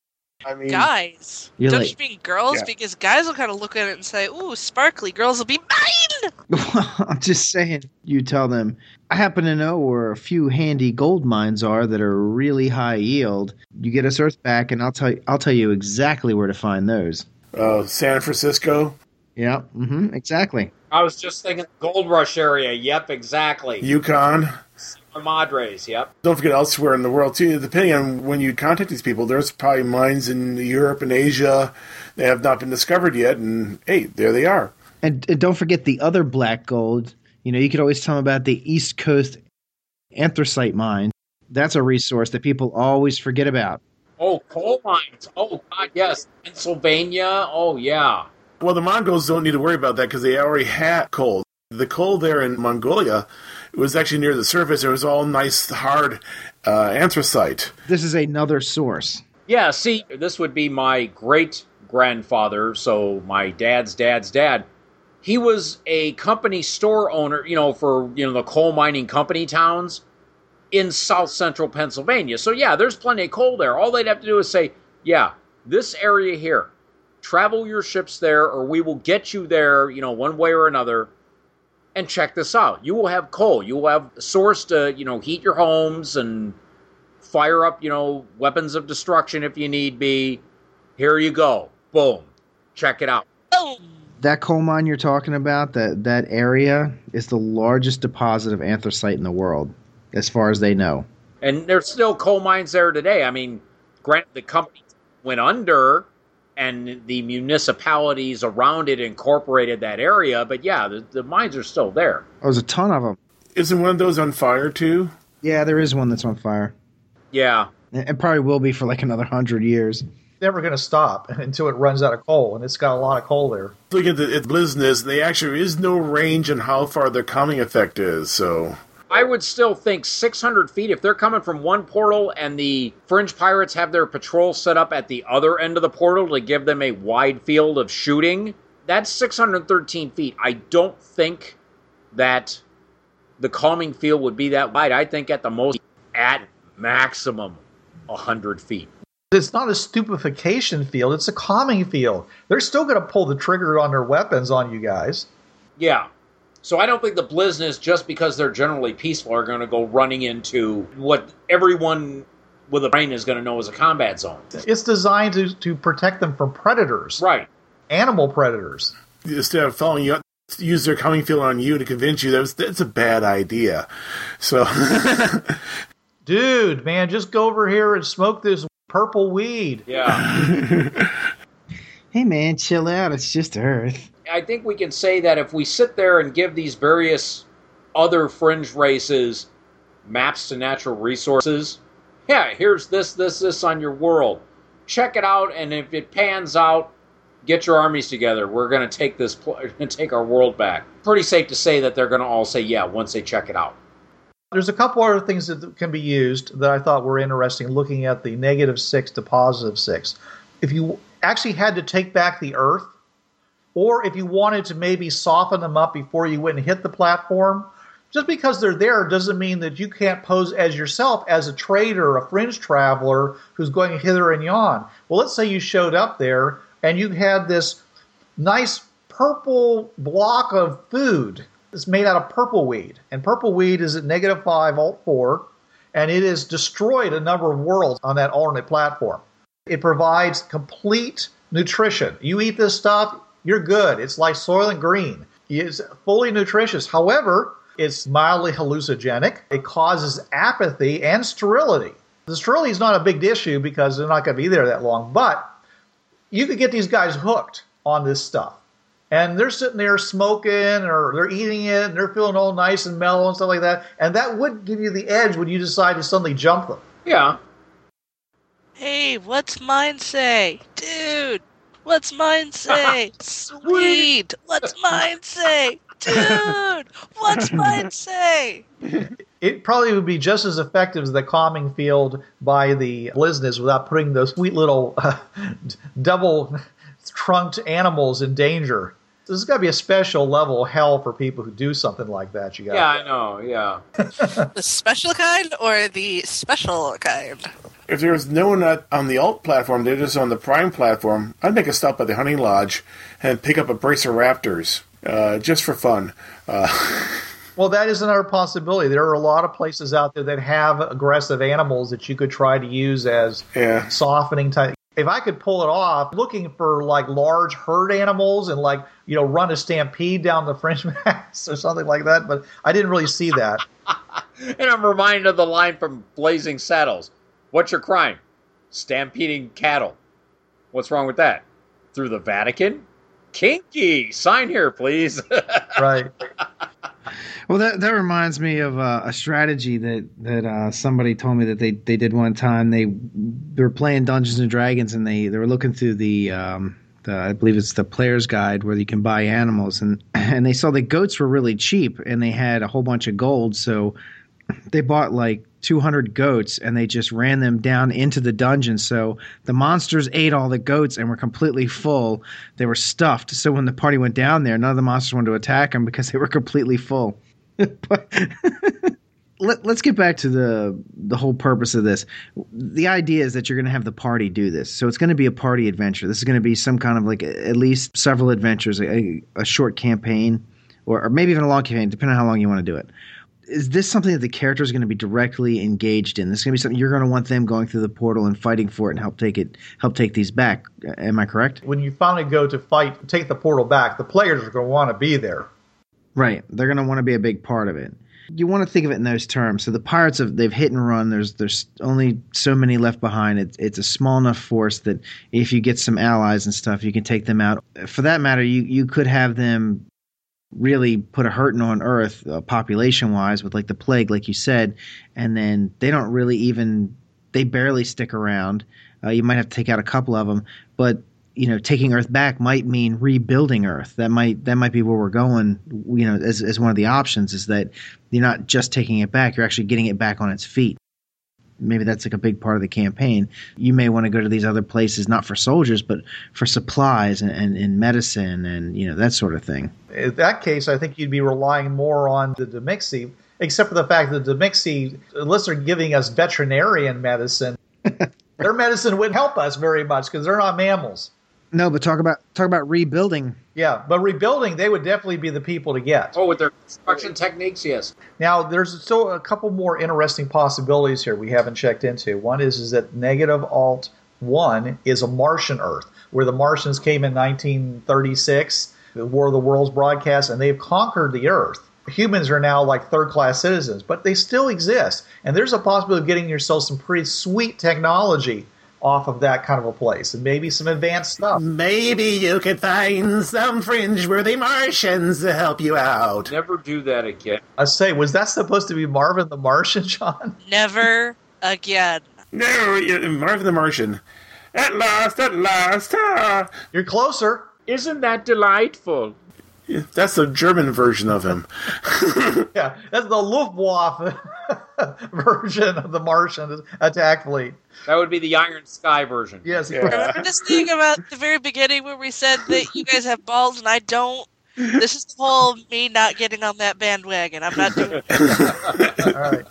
I mean, Guys. Don't like- just mean girls, Yeah. because guys will kind of look at it and say, ooh, sparkly. Girls will be mine! *laughs* I'm just saying. You tell them. I happen to know where a few handy gold mines are that are really high yield. You get us Earth back, and I'll tell you. I'll tell you exactly where to find those. uh, San Francisco, Yeah. Mm-hmm. Exactly. I was just thinking Gold Rush area. Yep, exactly. Yukon. Sierra Madres. Yep. Don't forget elsewhere in the world too. Depending on when you contact these people, there's probably mines in Europe and Asia that have not been discovered yet, and hey, there they are. And, and don't forget the other black gold. You know, you could always tell them about the East Coast anthracite mine. That's a resource that people always forget about. Oh, coal mines. Oh God, yes. Pennsylvania. Oh yeah. Well, the Mongols don't need to worry about that because they already had coal. The coal there in Mongolia was actually near the surface. It was all nice, hard uh, anthracite. This is another source. Yeah, see, this would be my great grandfather, so my dad's dad's dad. He was a company store owner, you know, for, you know, the coal mining company towns in south central Pennsylvania. So, yeah, there's plenty of coal there. All they'd have to do is say, yeah, this area here, travel your ships there, or we will get you there, you know, one way or another. And check this out. You will have coal. You will have a source to, you know, heat your homes and fire up, you know, weapons of destruction if you need be. Here you go. Boom. Check it out. That coal mine you're talking about, that that area is the largest deposit of anthracite in the world, as far as they know. And there's still coal mines there today. I mean, grant the company went under and the municipalities around it incorporated that area, but yeah, the, the mines are still there. Oh, there's a ton of them. Isn't one of those on fire too? Yeah, there is one that's on fire. Yeah. And and probably will be for like another hundred years. Never going to stop *laughs* until it runs out of coal, and it's got a lot of coal there. Look at the at business. They actually is no range on how far their calming effect is. So I would still think 600 feet. If they're coming from one portal and the fringe pirates have their patrol set up at the other end of the portal to give them a wide field of shooting, that's 613 feet. I don't think that the calming field would be that wide. I think at the most, at maximum, 100 feet. It's not a stupefaction field, it's a calming field. They're still going to pull the trigger on their weapons on you guys. Yeah. So I don't think the Blizness, just because they're generally peaceful, are going to go running into what everyone with a brain is going to know as a combat zone. It's designed to, to protect them from predators, Right. animal predators. instead of following you, up, use their calming field on you to convince you that was, that's a bad idea. So *laughs* Dude, man, just go over here and smoke this purple weed. Yeah. *laughs* Hey man, chill out. It's just Earth. I think we can say that if we sit there and give these various other fringe races maps to natural resources, yeah, here's this, this, this on your world. Check it out, and if it pans out, get your armies together. We're going to take this, pl- *laughs* take our world back. Pretty safe to say that they're going to all say yeah once they check it out. There's a couple other things that can be used that I thought were interesting looking at the negative six to positive six. If you actually had to take back the Earth, or if you wanted to maybe soften them up before you went and hit the platform, just because they're there doesn't mean that you can't pose as yourself as a trader, a fringe traveler who's going hither and yon. Well, let's say you showed up there and you had this nice purple block of food. It's made out of purple weed, and purple weed is at negative five alt four, and it has destroyed a number of worlds on that alternate platform. It provides complete nutrition. You eat this stuff, you're good. It's like Soylent Green. It's fully nutritious. However, it's mildly hallucinogenic. It causes apathy and sterility. The sterility is not a big issue because they're not going to be there that long, but you could get these guys hooked on this stuff. And they're sitting there smoking or they're eating it and they're feeling all nice and mellow and stuff like that. And that would give you the edge when you decide to suddenly jump them. Yeah. Hey, what's mine say? Dude, what's mine *laughs* say? Sweet, what's mine say? Dude, what's *laughs* mine say? It probably would be just as effective as the calming field by the Blizzness without putting those sweet little *laughs* uh, double trunked animals in danger. This has got to be a special level of hell for people who do something like that. You got Yeah, I know. Yeah. *laughs* The special kind or the special kind? If there was no one at, on the alt platform, they're just on the prime platform, I'd make a stop at the hunting lodge and pick up a brace of raptors uh, just for fun. Uh, *laughs* Well, that is another possibility. There are a lot of places out there that have aggressive animals that you could try to use as yeah. softening type. If I could pull it off, looking for like large herd animals and like you know run a stampede down the French *laughs* Mass or something like that, but I didn't really see that. *laughs* And I'm reminded of the line from Blazing Saddles. What's your crime? Stampeding cattle. What's wrong with that? Through the Vatican? Kinky. Sign here, please. *laughs* Right. Well, that that reminds me of uh, a strategy that that uh, somebody told me that they, they did one time. They, they were playing Dungeons and Dragons, and they, they were looking through the, um, the I believe it's the player's guide where you can buy animals, and *clears throat* and they saw the goats were really cheap, and they had a whole bunch of gold, so they bought like 200 goats and they just ran them down into the dungeon. So the monsters ate all the goats and were completely full. They were stuffed. So when the party went down there, none of the monsters wanted to attack them because they were completely full. but *laughs* let, us get back to the the whole purpose of this. The idea is that you're going to have the party do this, so it's going to be a party adventure. This is going to be some kind of like at least several adventures, a, a short campaign, or, or maybe even a long campaign, depending on how long you want to do it. Is this something that the character is going to be directly engaged in? This is going to be something you're going to want them going through the portal and fighting for it and help take it, help take these back. Am I correct? When you finally go to fight, take the portal back, the players are going to want to be there. Right. They're going to want to be a big part of it. You want to think of it in those terms. So the pirates have they've hit and run. There's there's only so many left behind. It's it's a small enough force that if you get some allies and stuff, you can take them out. For that matter, you you could have them really put a hurting on Earth, uh, population wise, with like the plague, like you said, and then they don't really even they barely stick around. Uh, you might have to take out a couple of them, but you know, taking Earth back might mean rebuilding Earth. That might that might be where we're going. You know, as as one of the options is that you're not just taking it back; you're actually getting it back on its feet. Maybe that's like a big part of the campaign. You may want to go to these other places, not for soldiers, but for supplies and, and, and medicine and you know that sort of thing. In that case, I think you'd be relying more on the Demixi, except for the fact that the Demixi, unless they're giving us veterinarian medicine, *laughs* their medicine wouldn't help us very much because they're not mammals. No, but talk about talk about rebuilding. Yeah, but rebuilding, they would definitely be the people to get. oh, with their construction techniques, yes. Now, there's still a couple more interesting possibilities here we haven't checked into. One is is that negative alt one is a Martian Earth, where the Martians came in 1936, the War of the Worlds broadcast, and they've conquered the Earth. Humans are now like third class citizens, but they still exist. And there's a possibility of getting yourself some pretty sweet technology off of that kind of a place and maybe some advanced stuff. Maybe you could find some fringe-worthy Martians to help you out. Never do that again. I say, was that supposed to be Marvin the Martian, John? Never again. No, Marvin the Martian. At last, at last, ah! You're closer. Isn't that delightful? Yeah, That's the German version of him. *laughs* Yeah, that's the Luftwaffe *laughs* version of the Martian attack fleet. That would be the Iron Sky version. Yes, Yeah. Remember this thing about the very beginning where we said that you guys have balls and I don't? This is the whole me not getting on that bandwagon. I'm not doing it. *laughs* All right.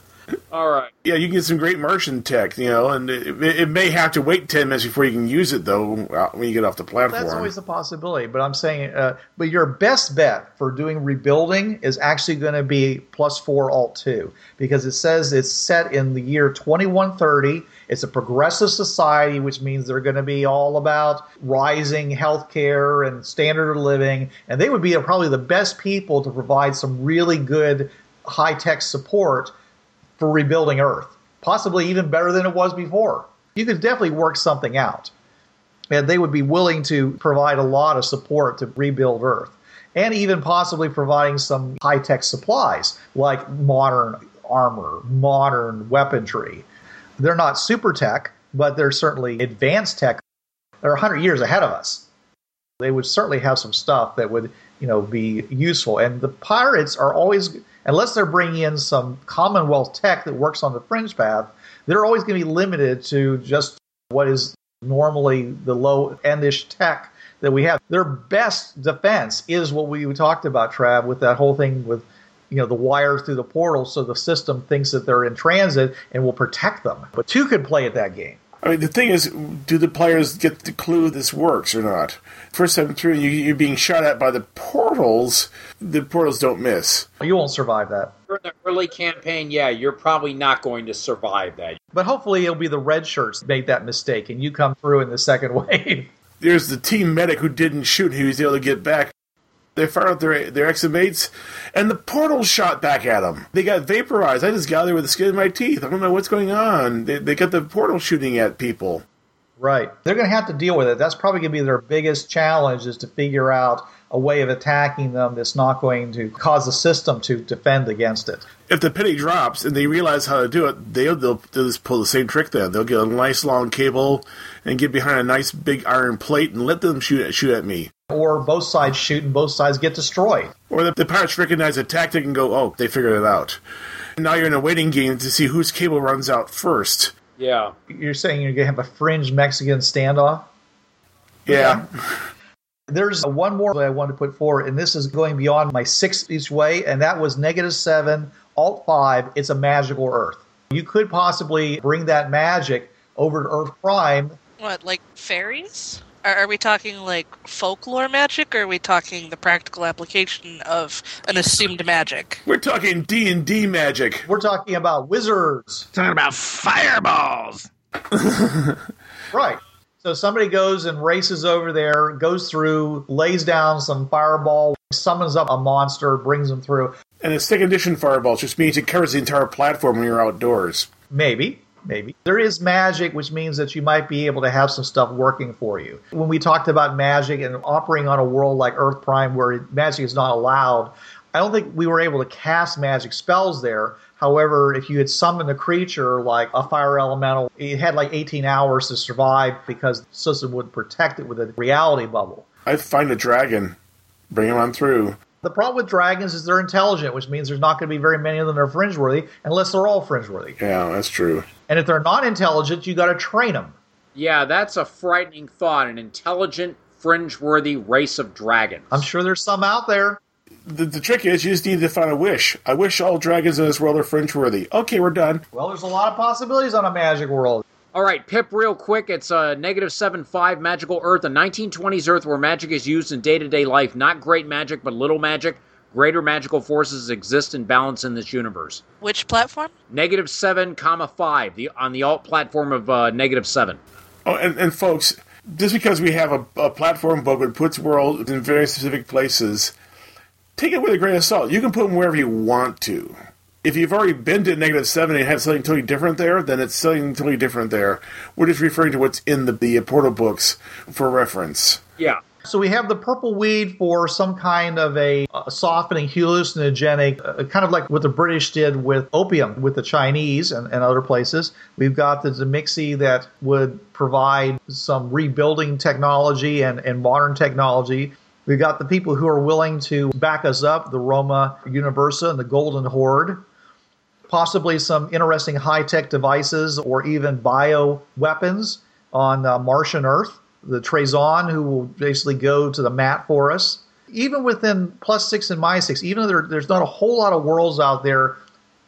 All right. Yeah, you can get some great Martian tech, you know, and it, it may have to wait 10 minutes before you can use it, though, uh, when you get off the platform. That's always a possibility, but I'm saying, uh, but your best bet for doing rebuilding is actually going to be plus four alt two because it says it's set in the year 2130. It's a progressive society, which means they're going to be all about rising healthcare and standard of living, and they would be probably the best people to provide some really good high tech support for rebuilding Earth, possibly even better than it was before. You could definitely work something out. And they would be willing to provide a lot of support to rebuild Earth. And even possibly providing some high tech supplies like modern armor, modern weaponry. They're not super tech, but they're certainly advanced tech. They're 100 years ahead of us. They would certainly have some stuff that would, you know, be useful. And the pirates are always unless they're bringing in some Commonwealth tech that works on the fringe path, they're always going to be limited to just what is normally the low endish tech that we have. Their best defense is what we talked about, Trav, with that whole thing with you know the wires through the portal, so the system thinks that they're in transit and will protect them. But two could play at that game. I mean, the thing is, do the players get the clue this works or not? First time through, you, you're being shot at by the portals. The portals don't miss. You won't survive that. In the early campaign, yeah, you're probably not going to survive that. But hopefully, it'll be the red shirts that make that mistake, and you come through in the second *laughs* wave. There's the team medic who didn't shoot. He was able to get back. They fired out their their exmates, and the portal shot back at them. They got vaporized. I just got there with the skin of my teeth. I don't know what's going on. They, they got the portal shooting at people. Right. They're going to have to deal with it. That's probably going to be their biggest challenge is to figure out a way of attacking them that's not going to cause the system to defend against it. If the penny drops and they realize how to do it, they'll, they'll, they'll just pull the same trick then. They'll get a nice long cable and get behind a nice big iron plate and let them shoot, shoot at me. Or both sides shoot and both sides get destroyed. Or the, the pirates recognize a tactic and go, oh, they figured it out. Now you're in a waiting game to see whose cable runs out first. Yeah. You're saying you're going to have a fringe Mexican standoff? Yeah. *laughs* There's one more that I want to put forward, and this is going beyond my six each way, and that was negative seven, alt five. It's a magical Earth. You could possibly bring that magic over to Earth Prime. What, like fairies? Are, are we talking like folklore magic, or are we talking the practical application of an assumed magic? We're talking D and D magic. We're talking about wizards. Talking about fireballs. *laughs* Right. So somebody goes and races over there, goes through, lays down some fireball, summons up a monster, brings them through. And the second edition fireballs just means it covers the entire platform when you're outdoors. Maybe, maybe. There is magic, which means that you might be able to have some stuff working for you. When we talked about magic and operating on a world like Earth Prime where magic is not allowed, I don't think we were able to cast magic spells there. However, if you had summoned a creature like a fire elemental, it had like 18 hours to survive because the system would protect it with a reality bubble. I'd find a dragon, bring him on through. The problem with dragons is they're intelligent, which means there's not going to be very many of them that are fringe-worthy unless they're all fringe-worthy. Yeah, that's true. And if they're not intelligent, you got to train them. Yeah, that's a frightening thought. An intelligent, fringe-worthy race of dragons. I'm sure there's some out there. The, the trick is you just need to find a wish. I wish all dragons in this world are fringe worthy. Okay, we're done. Well, there's a lot of possibilities on a magic world. All right, Pip, real quick. It's a negative seven five magical Earth, a 1920s Earth where magic is used in day to day life. Not great magic, but little magic. Greater magical forces exist in balance in this universe. Which platform? Negative seven comma five, the on the alt platform of uh, negative seven. Oh, and, and folks, just because we have a, a platform book that puts worlds in very specific places, take it with a grain of salt. You can put them wherever you want to. If you've already been to negative seven and have something totally different there, then it's something totally different there. We're just referring to what's in the, the portal books for reference. Yeah. So we have the purple weed for some kind of a, uh softening hallucinogenic, uh, kind of like what the British did with opium with the Chinese and, and other places. We've got the Demixi that would provide some rebuilding technology and, and modern technology. We've got the people who are willing to back us up, the Roma Universa and the Golden Horde. Possibly some interesting high tech devices or even bio weapons on uh, Martian Earth the Trazon, who will basically go to the mat for us. even within plus six and minus six, even though there, there's not a whole lot of worlds out there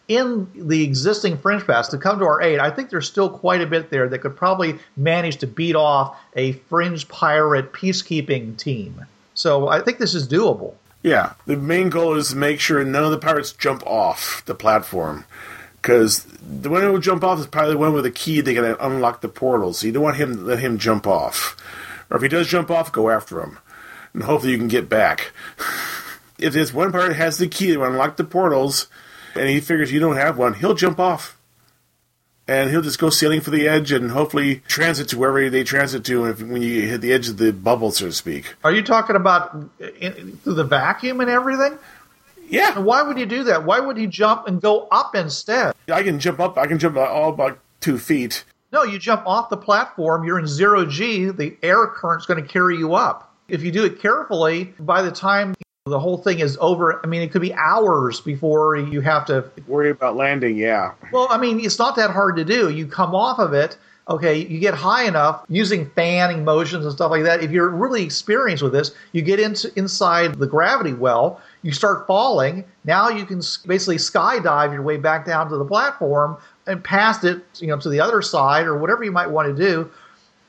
in the existing Fringe Paths to come to our aid, I think there's still quite a bit there that could probably manage to beat off a Fringe Pirate peacekeeping team. So I think this is doable. Yeah, the main goal is to make sure none of the pirates jump off the platform. Because the one who will jump off is probably the one with a key they can unlock the portal. So you don't want him to let him jump off. Or if he does jump off, go after him. And hopefully you can get back. *laughs* if this one pirate has the key to unlock the portals, and he figures you don't have one, he'll jump off. And he'll just go sailing for the edge and hopefully transit to wherever they transit to if, when you hit the edge of the bubble, so to speak. Are you talking about in, through the vacuum and everything? Yeah. Why would he do that? Why would he jump and go up instead? I can jump up. I can jump all about two feet. No, you jump off the platform. You're in zero G. The air current's going to carry you up. If you do it carefully, by the time the whole thing is over, I mean, it could be hours before you have to worry about landing. Yeah. Well, I mean, it's not that hard to do. You come off of it. Okay, you get high enough using fanning motions and stuff like that. If you're really experienced with this, you get into inside the gravity well you start falling. Now you can basically skydive your way back down to the platform and past it, you know, to the other side or whatever you might want to do.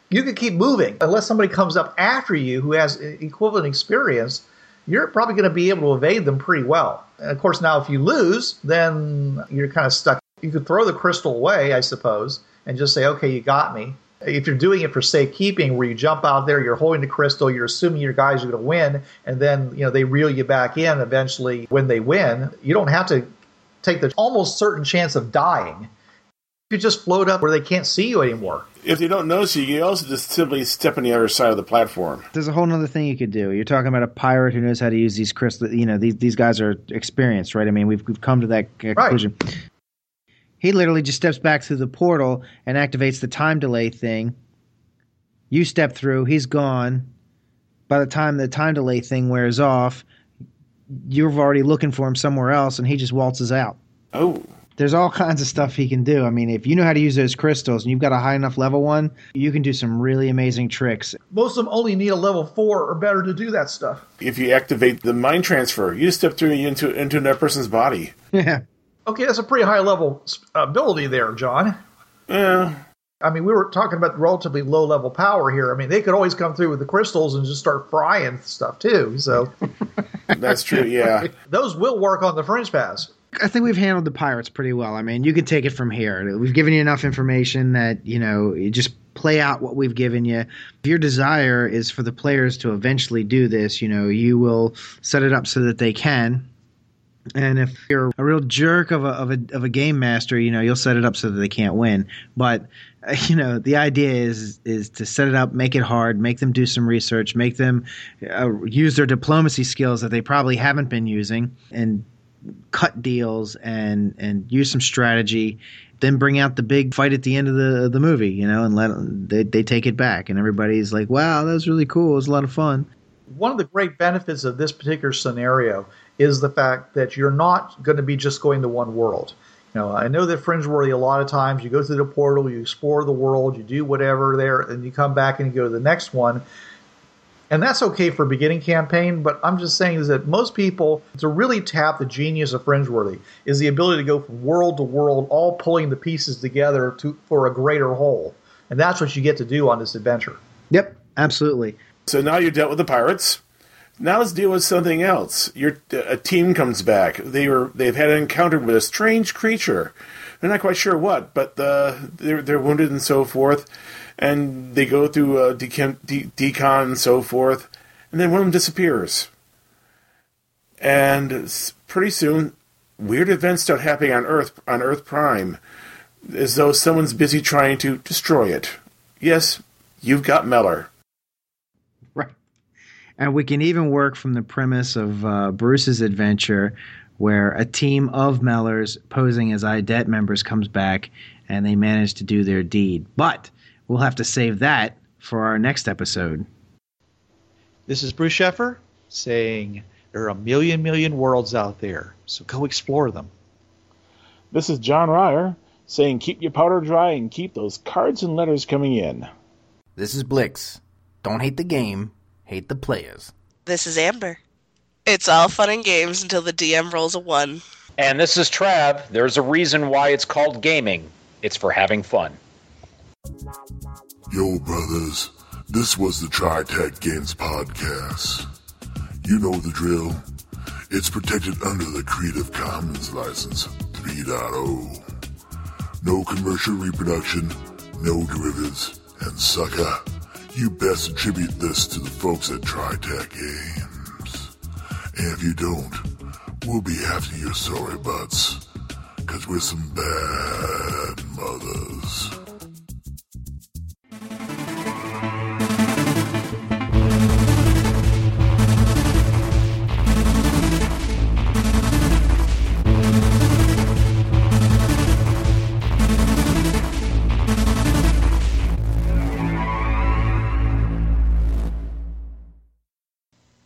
You can keep moving unless somebody comes up after you who has equivalent experience. You're probably going to be able to evade them pretty well. And of course, now if you lose, then you're kind of stuck. You could throw the crystal away, I suppose, and just say, "Okay, you got me." if you're doing it for safekeeping, where you jump out there, you're holding the crystal, you're assuming your guys are going to win, and then you know they reel you back in eventually when they win. You don't have to take the almost certain chance of dying. You just float up where they can't see you anymore. If they don't notice you, you also just simply step on the other side of the platform. There's a whole other thing you could do. You're talking about a pirate who knows how to use these crystals. You know, these these guys are experienced, right? I mean, we've we've come to that conclusion. Right. He literally just steps back through the portal and activates the time delay thing. You step through, he's gone. By the time the time delay thing wears off, you're already looking for him somewhere else and he just waltzes out. Oh. There's all kinds of stuff he can do. I mean, if you know how to use those crystals and you've got a high enough level one, you can do some really amazing tricks. Most of them only need a level four or better to do that stuff. If you activate the mind transfer, you step through into into another person's body. *laughs* Yeah. Okay, that's a pretty high level ability there, John. Yeah. I mean, we were talking about relatively low level power here. I mean, they could always come through with the crystals and just start frying stuff too. So *laughs* that's true. Yeah, *laughs* those will work on the Fringe Paths. I think we've handled the pirates pretty well. I mean, you can take it from here. We've given you enough information that you know you just play out what we've given you. If your desire is for the players to eventually do this, you know, you will set it up so that they can and if you're a real jerk of a, of a of a game master, you know you'll set it up so that they can't win. But *laughs* you know the idea is is to set it up, make it hard, make them do some research, make them uh, use their diplomacy skills that they probably haven't been using, and cut deals and and use some strategy. Then bring out the big fight at the end of the the movie, you know, and let they they take it back, and everybody's like, "Wow, that was really cool. It was a lot of fun." One of the great benefits of this particular scenario is the fact that you're not going to be just going to one world. You know, I know that fringe worthy a lot of times you go through the portal, you explore the world, you do whatever there, and you come back and you go to the next one. And that's okay for beginning campaign, but I'm just saying is that most people to really tap the genius of Fringeworthy is the ability to go from world to world, all pulling the pieces together to for a greater whole. And that's what you get to do on this adventure. Yep, absolutely. So now you dealt with the pirates. Now let's deal with something else. Your a team comes back. They were they've had an encounter with a strange creature. They're not quite sure what, but uh, they're they're wounded and so forth, and they go through uh, decon, de- decon and so forth, and then one of them disappears. And pretty soon, weird events start happening on Earth on Earth Prime, as though someone's busy trying to destroy it. Yes, you've got Meller. Right. And we can even work from the premise of uh, Bruce's adventure, where a team of Mellers posing as IDET members comes back and they manage to do their deed. But we'll have to save that for our next episode. This is Bruce Sheffer saying there are a million, million worlds out there, so go explore them. This is John Ryer saying keep your powder dry and keep those cards and letters coming in. This is Blix. Don't hate the game, hate the players. This is Amber. It's all fun and games until the DM rolls a one. And this is Trav. There's a reason why it's called gaming. It's for having fun. Yo, brothers, this was the Tri Tac Games Podcast. You know the drill. It's protected under the Creative Commons License 3.0. No commercial reproduction, no derivatives, and sucker, you best attribute this to the folks at Tri Tac Games. And if you don't, we'll be after your sorry butts, cause we're some bad mothers.